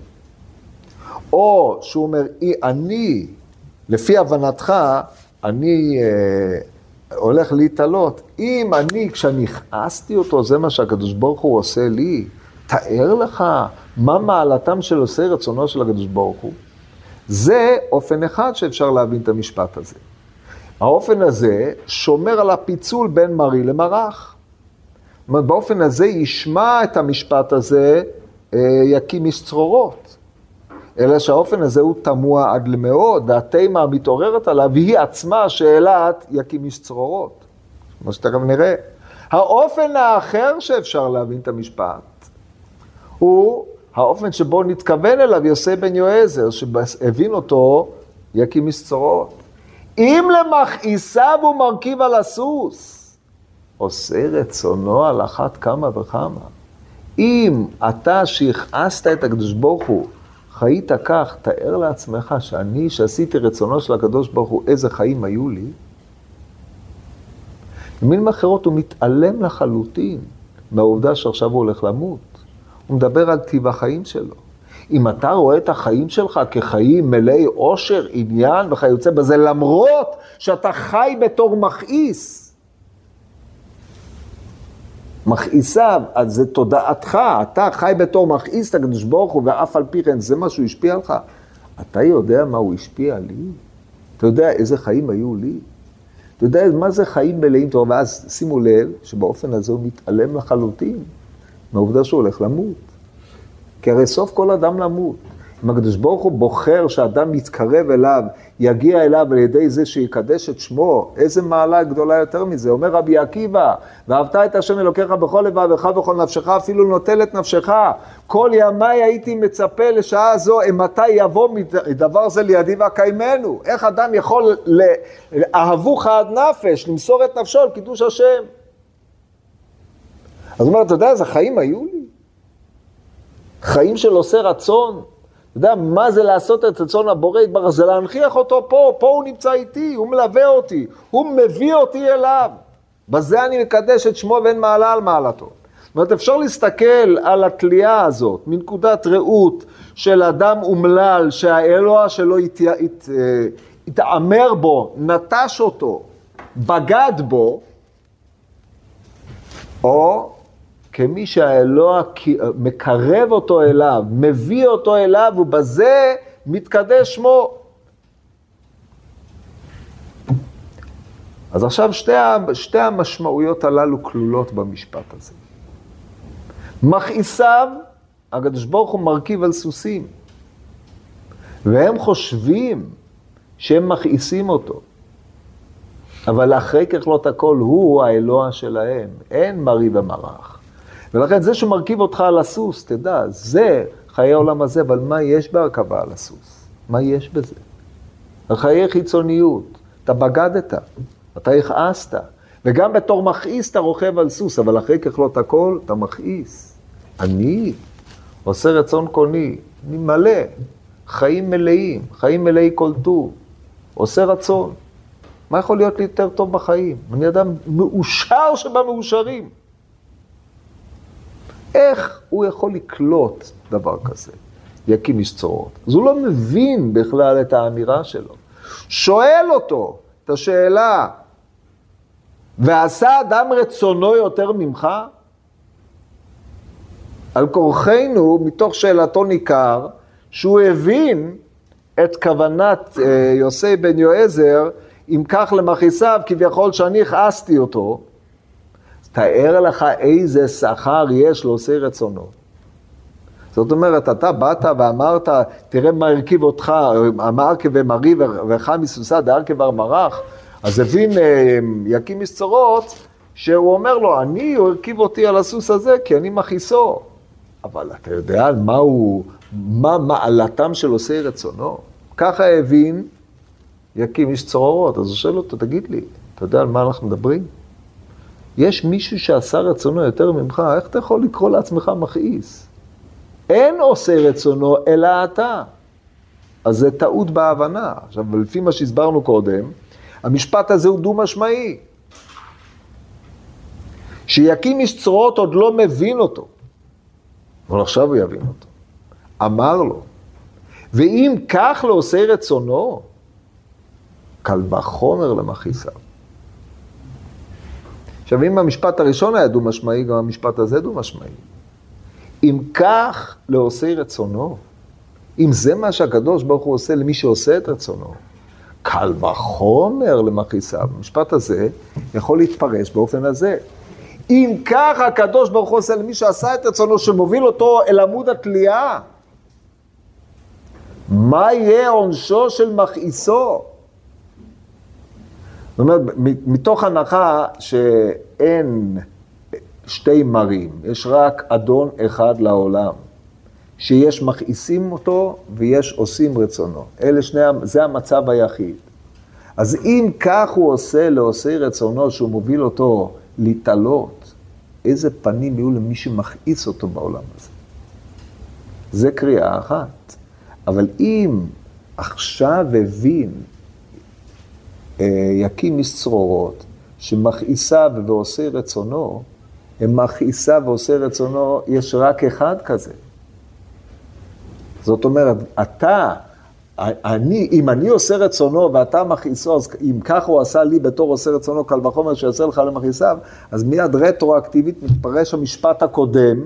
או שהוא אומר, אני, לפי הבנתך, אני אה, הולך להתעלות. אם אני, כשאני הכעסתי אותו, זה מה שהקדוש ברוך הוא עושה לי, תאר לך מה מעלתם של עושי רצונו של הקדוש ברוך הוא. זה אופן אחד שאפשר להבין את המשפט הזה. האופן הזה שומר על הפיצול בין מרי למרח. זאת אומרת, באופן הזה ישמע את המשפט הזה, אה, יקים איש צרורות. אלא שהאופן הזה הוא תמוה עד למאוד, והתימה המתעוררת עליו היא עצמה שאלת יקים איש צרורות. מה שתכף נראה. האופן האחר שאפשר להבין את המשפט הוא האופן שבו נתכוון אליו יוסי בן יועזר, שהבין אותו יקים איש צרורות. אם למכעיסיו הוא מרכיב על הסוס, עושה רצונו על אחת כמה וכמה. אם אתה שהכעסת את הקדוש ברוך הוא, חיית כך, תאר לעצמך שאני, שעשיתי רצונו של הקדוש ברוך הוא, איזה חיים היו לי. במילים אחרות הוא מתעלם לחלוטין מהעובדה שעכשיו הוא הולך למות. הוא מדבר על טיב החיים שלו. אם אתה רואה את החיים שלך כחיים מלאי עושר, עניין וכיוצא בזה, למרות שאתה חי בתור מכעיס, מכעיסיו, אז זה תודעתך, אתה חי בתור מכעיס את הקדוש ברוך הוא, ואף על פי כן זה מה שהוא השפיע עליך. אתה יודע מה הוא השפיע לי? אתה יודע איזה חיים היו לי? אתה יודע מה זה חיים מלאים טוב? ואז שימו לב שבאופן הזה הוא מתעלם לחלוטין מהעובדה שהוא הולך למות. כי הרי סוף כל אדם למות. אם הקדוש ברוך הוא בוחר שאדם יתקרב אליו, יגיע אליו על ידי זה שיקדש את שמו, איזה מעלה גדולה יותר מזה? אומר רבי עקיבא, ואהבת את השם אלוקיך בכל לבבך ובכל נפשך, אפילו נוטל את נפשך. כל ימיי הייתי מצפה לשעה זו, מתי יבוא דבר זה לידי ואקיימנו. איך אדם יכול, אהבוך עד נפש, למסור את נפשו על קידוש השם? אז הוא אומר, אתה יודע איזה חיים היו לי? חיים של עושה רצון, יודע, מה זה לעשות את רצון הבורא יתברך? זה להנכיח אותו פה, פה הוא נמצא איתי, הוא מלווה אותי, הוא מביא אותי אליו. בזה אני מקדש את שמו ואין מעלה על מעלתו. זאת אומרת, אפשר להסתכל על התלייה הזאת מנקודת ראות של אדם אומלל שהאלוה שלו הת... הת... אה, התעמר בו, נטש אותו, בגד בו, או כמי שהאלוה מקרב אותו אליו, מביא אותו אליו, ובזה מתקדש שמו. אז עכשיו שתי, שתי המשמעויות הללו כלולות במשפט הזה. מכעיסיו, הקדוש ברוך הוא מרכיב על סוסים, והם חושבים שהם מכעיסים אותו. אבל אחרי ככלות הכל, הוא האלוה שלהם, אין מרי ומרח. ולכן זה שמרכיב אותך על הסוס, תדע, זה חיי העולם הזה, אבל מה יש בהרכבה על הסוס? מה יש בזה? חיי חיצוניות, אתה בגדת, אתה הכעסת, וגם בתור מכעיס אתה רוכב על סוס, אבל אחרי ככלות הכל אתה מכעיס. אני עושה רצון קוני, אני מלא, חיים מלאים, חיים מלאי כל טוב, עושה רצון. מה יכול להיות לי יותר טוב בחיים? אני אדם מאושר שבמאושרים. איך הוא יכול לקלוט דבר כזה? יקים איש צרורות. אז הוא לא מבין בכלל את האמירה שלו. שואל אותו את השאלה, ועשה אדם רצונו יותר ממך? על כורחנו, מתוך שאלתו ניכר, שהוא הבין את כוונת אה, יוסי בן יועזר, אם כך למכעיסיו, כביכול שאני הכעסתי אותו. תאר לך איזה שכר יש לעושי רצונו. זאת אומרת, אתה באת ואמרת, תראה מה הרכיב אותך, אמר כבמרי וחם מסוסה דהר כבר מרח, אז הבין אה, יקים מסצורות, שהוא אומר לו, אני, הוא הרכיב אותי על הסוס הזה כי אני מכעיסו. אבל אתה יודע על מה הוא, מה מעלתם של עושי רצונו? ככה הבין יקים איש צרורות. אז הוא שואל אותו, תגיד לי, אתה יודע על מה אנחנו מדברים? יש מישהו שעשה רצונו יותר ממך, איך אתה יכול לקרוא לעצמך מכעיס? אין עושה רצונו, אלא אתה. אז זה טעות בהבנה. עכשיו, לפי מה שהסברנו קודם, המשפט הזה הוא דו-משמעי. שיקים איש צרורות עוד לא מבין אותו, אבל עכשיו הוא יבין אותו. אמר לו, ואם כך לעושה רצונו, קל וחומר למכעיסיו. עכשיו, אם המשפט הראשון היה דו-משמעי, גם המשפט הזה דו-משמעי. אם כך לעושי רצונו, אם זה מה שהקדוש ברוך הוא עושה למי שעושה את רצונו, קל וחומר למכעיסיו. המשפט הזה יכול להתפרש באופן הזה. אם כך הקדוש ברוך הוא עושה למי שעשה את רצונו, שמוביל אותו אל עמוד התלייה, מה יהיה עונשו של מכעיסו? זאת אומרת, מתוך הנחה שאין שתי מרים, יש רק אדון אחד לעולם, שיש מכעיסים אותו ויש עושים רצונו. אלה שני, זה המצב היחיד. אז אם כך הוא עושה לעושי רצונו, שהוא מוביל אותו להתעלות, איזה פנים יהיו למי שמכעיס אותו בעולם הזה? זה קריאה אחת. אבל אם עכשיו הבין יקים איש צרורות, שמכעיסה ועושה רצונו, מכעיסה ועושה רצונו, יש רק אחד כזה. זאת אומרת, אתה, אני, אם אני עושה רצונו ואתה מכעיסו, אז אם ככה הוא עשה לי בתור עושה רצונו, קל וחומר שיעשה לך למכעיסיו, אז מיד רטרואקטיבית מתפרש המשפט הקודם,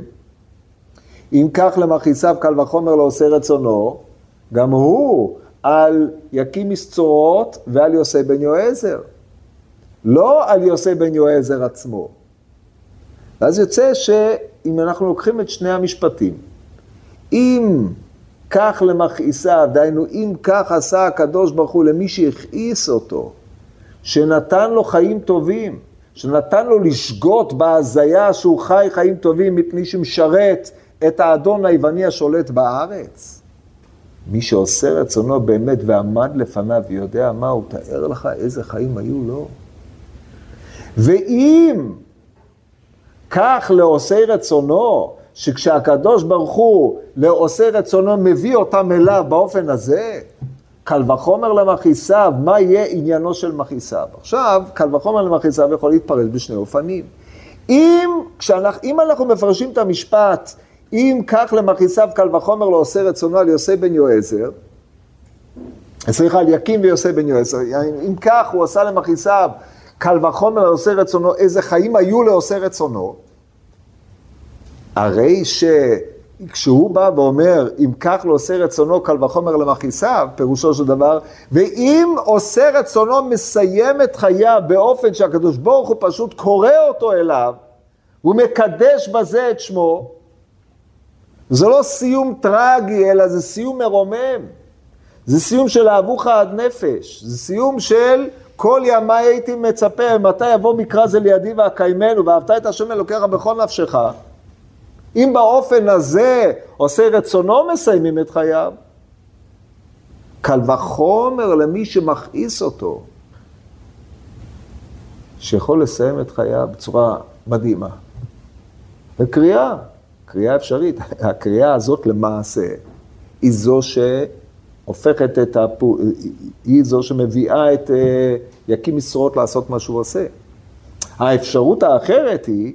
אם כך למכעיסיו קל וחומר לא עושה רצונו, גם הוא על יקים מסצורות ועל יוסי בן יועזר. לא על יוסי בן יועזר עצמו. ואז יוצא שאם אנחנו לוקחים את שני המשפטים, אם כך למכעיסיו, דהיינו אם כך עשה הקדוש ברוך הוא למי שהכעיס אותו, שנתן לו חיים טובים, שנתן לו לשגות בהזיה שהוא חי חיים טובים מפני שמשרת את האדון היווני השולט בארץ. מי שעושה רצונו באמת ועמד לפניו ויודע מה הוא, תאר לך איזה חיים היו לו. ואם כך לעושי רצונו, שכשהקדוש ברוך הוא לעושי רצונו מביא אותם אליו באופן הזה, קל וחומר למכעיסיו, מה יהיה עניינו של מכעיסיו? עכשיו, קל וחומר למכעיסיו יכול להתפרש בשני אופנים. אם, כשאנחנו, אם אנחנו מפרשים את המשפט, אם כך למכעיסיו קל וחומר לעושה רצונו על יוסי בן יועזר, סליחה, על יקים ויוסי בן יועזר, אם כך הוא עשה למכעיסיו קל וחומר לעושה רצונו, איזה חיים היו לעושה רצונו, הרי שכשהוא בא ואומר, אם כך לא עושה רצונו, קל וחומר למכעיסיו, פירושו של דבר, ואם עושה רצונו מסיים את חייו באופן שהקדוש ברוך הוא פשוט קורא אותו אליו, הוא מקדש בזה את שמו, זה לא סיום טרגי, אלא זה סיום מרומם. זה סיום של אהבוך עד נפש. זה סיום של כל ימי הייתי מצפה, מתי יבוא מקרא זה לידי ואקיימנו, ואהבת את השם אלוקיך בכל נפשך. אם באופן הזה עושה רצונו מסיימים את חייו, קל וחומר למי שמכעיס אותו, שיכול לסיים את חייו בצורה מדהימה. וקריאה, קריאה אפשרית. הקריאה הזאת למעשה היא זו שהופכת את הפו... היא זו שמביאה את אה, יקים משרות לעשות מה שהוא עושה. האפשרות האחרת היא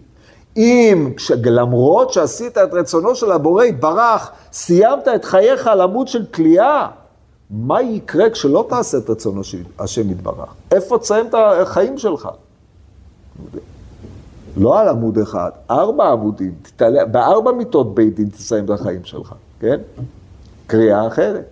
אם למרות שעשית את רצונו של הבורא יתברך, סיימת את חייך על עמוד של תלייה, מה יקרה כשלא תעשה את רצונו של השם יתברך? איפה תסיים את החיים שלך? לא על עמוד אחד, ארבע עמודים, תתעלה, בארבע מיטות בית דין תסיים את החיים שלך, כן? קריאה אחרת,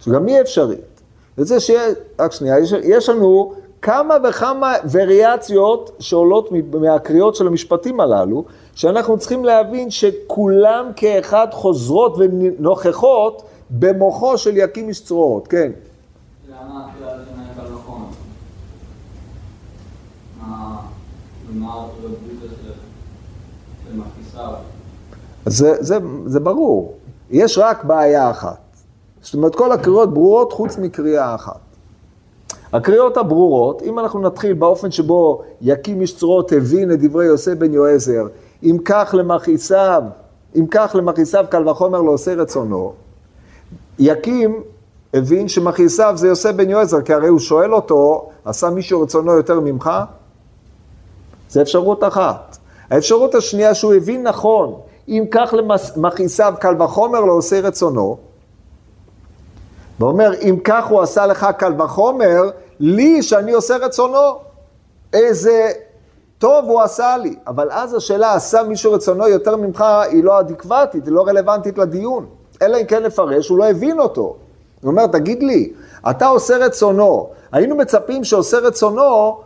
שגם היא אפשרית. וזה שיהיה, רק שנייה, יש, יש לנו כמה וכמה וריאציות שעולות מהקריאות של המשפטים הללו, שאנחנו צריכים להבין שכולם כאחד חוזרות ונוכחות במוחו של יקים איש צרורות, כן. למה הקריאה הראשונה הייתה לא חומר? זה, זה, זה ברור. יש רק בעיה אחת. זאת אומרת, כל הקריאות ברורות חוץ מקריאה אחת. הקריאות הברורות, אם אנחנו נתחיל באופן שבו יקים איש צרורות הבין את דברי יוסף בן יועזר, אם כך למכעיסיו, אם כך למכעיסיו קל וחומר לא עושה רצונו, יקים הבין שמכעיסיו זה יוסף בן יועזר, כי הרי הוא שואל אותו, עשה מישהו רצונו יותר ממך? זה אפשרות אחת. האפשרות השנייה שהוא הבין נכון, אם כך למכעיסיו קל וחומר לא עושה רצונו, ואומר, אם כך הוא עשה לך קל וחומר, לי שאני עושה רצונו. איזה טוב הוא עשה לי. אבל אז השאלה, עשה מישהו רצונו יותר ממך, היא לא אדיקוותית, היא לא רלוונטית לדיון. אלא אם כן נפרש, הוא לא הבין אותו. הוא אומר, תגיד לי, אתה עושה רצונו. היינו מצפים שעושה רצונו,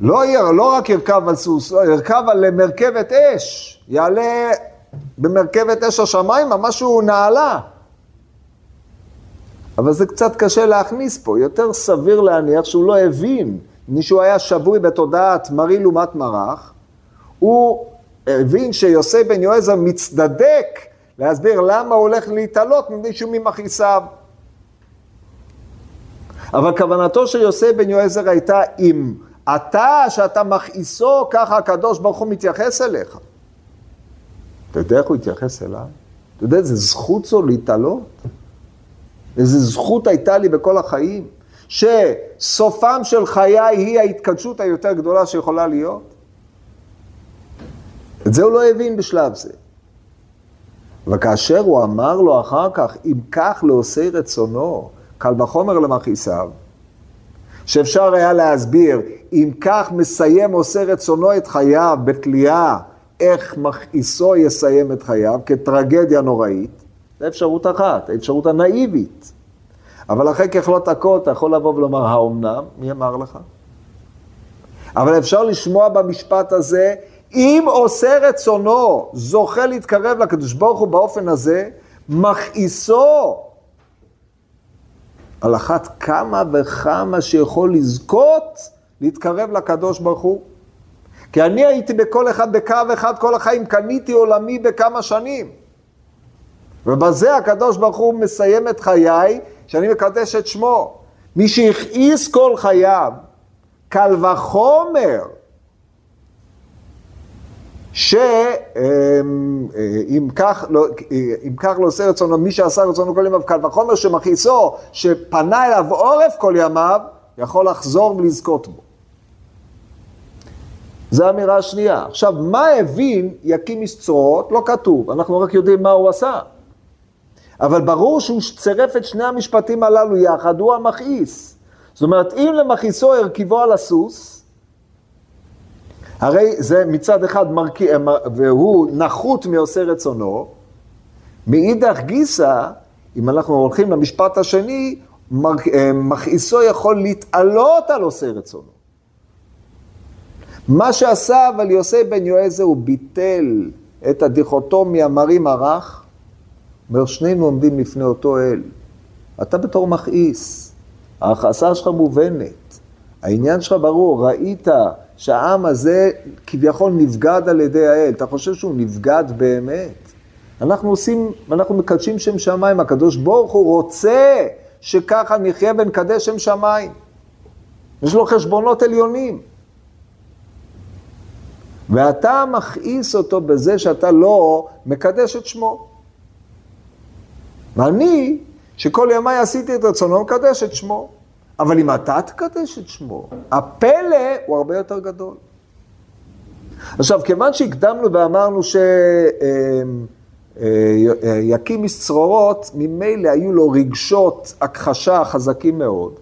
לא, לא רק ירכב על סוס, לא, ירכב על מרכבת אש. יעלה במרכבת אש השמיים, משהו נעלה. אבל זה קצת קשה להכניס פה, יותר סביר להניח שהוא לא הבין. מישהו היה שבוי בתודעת מרי לעומת מרח, הוא הבין שיוסי בן יועזר מצטדק להסביר למה הוא הולך להתעלות ממישהו ממכעיסיו. אבל כוונתו של יוסי בן יועזר הייתה, אם אתה, שאתה מכעיסו, ככה הקדוש ברוך הוא מתייחס אליך. אתה יודע איך הוא התייחס אליו? אתה יודע איזה זכות זו להתעלות? איזה זכות הייתה לי בכל החיים? שסופם של חיי היא ההתקדשות היותר גדולה שיכולה להיות? את זה הוא לא הבין בשלב זה. וכאשר הוא אמר לו אחר כך, אם כך לעושי רצונו, קל וחומר למכעיסיו, שאפשר היה להסביר, אם כך מסיים עושה רצונו את חייו בתלייה, איך מכעיסו יסיים את חייו, כטרגדיה נוראית, זו אפשרות אחת, האפשרות הנאיבית. אבל אחרי ככלות הכל אתה יכול לבוא ולומר, האומנם? מי אמר לך? אבל אפשר לשמוע במשפט הזה, אם עושה רצונו, זוכה להתקרב לקדוש ברוך הוא באופן הזה, מכעיסו על אחת כמה וכמה שיכול לזכות להתקרב לקדוש ברוך הוא. כי אני הייתי בכל אחד בקו אחד כל החיים, קניתי עולמי בכמה שנים. ובזה הקדוש ברוך הוא מסיים את חיי, שאני מקדש את שמו. מי שהכעיס כל חייו, קל וחומר, שאם כך, לא, אם כך לא עושה רצונו, מי שעשה רצונו כל ימיו, קל וחומר שמכעיסו, שפנה אליו עורף כל ימיו, יכול לחזור ולזכות בו. זו האמירה השנייה. עכשיו, מה הבין יקים צרורות? לא כתוב, אנחנו רק יודעים מה הוא עשה. אבל ברור שהוא צירף את שני המשפטים הללו יחד, הוא המכעיס. זאת אומרת, אם למכעיסו הרכיבו על הסוס, הרי זה מצד אחד מרכיב, והוא נחות מעושה רצונו, מאידך גיסא, אם אנחנו הולכים למשפט השני, מכעיסו יכול להתעלות על עושה רצונו. מה שעשה אבל יוסי בן יועזר, הוא ביטל את הדיכוטומיה מרי מרח, אומר, שנינו עומדים לפני אותו אל. אתה בתור מכעיס, ההכעסה שלך מובנת, העניין שלך ברור, ראית שהעם הזה כביכול נבגד על ידי האל, אתה חושב שהוא נבגד באמת? אנחנו עושים, אנחנו מקדשים שם שמיים, הקדוש ברוך הוא רוצה שככה נחיה ונקדש שם שמיים. יש לו חשבונות עליונים. ואתה מכעיס אותו בזה שאתה לא מקדש את שמו. ואני, שכל ימיי עשיתי את רצונו, מקדש את שמו. אבל אם אתה תקדש את שמו, הפלא הוא הרבה יותר גדול. עכשיו, כיוון שהקדמנו ואמרנו שיקים אה, איש צרורות, ממילא היו לו רגשות הכחשה חזקים מאוד.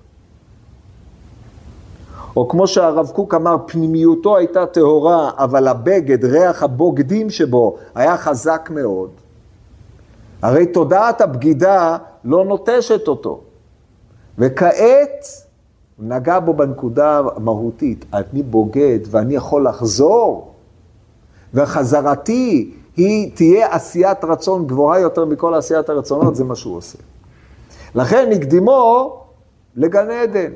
או כמו שהרב קוק אמר, פנימיותו הייתה טהורה, אבל הבגד, ריח הבוגדים שבו, היה חזק מאוד. הרי תודעת הבגידה לא נוטשת אותו. וכעת נגע בו בנקודה המהותית, אני בוגד ואני יכול לחזור, וחזרתי היא תהיה עשיית רצון גבוהה יותר מכל עשיית הרצונות, זה מה שהוא עושה. לכן הקדימו לגן עדן,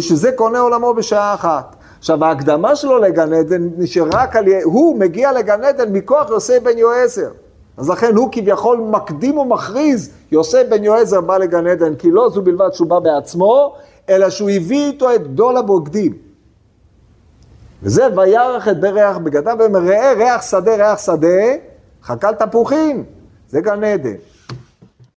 שזה קונה עולמו בשעה אחת. עכשיו, ההקדמה שלו לגן עדן, שרק על... הוא מגיע לגן עדן מכוח יוסי בן יועזר. אז לכן הוא כביכול מקדים ומכריז, יוסי בן יועזר בא לגן עדן, כי לא זו בלבד שהוא בא בעצמו, אלא שהוא הביא איתו את גדול הבוגדים. וזה וירח את בריח בגדיו, ואומר, ראה ריח שדה, ריח שדה, חקל תפוחים, זה גן עדן.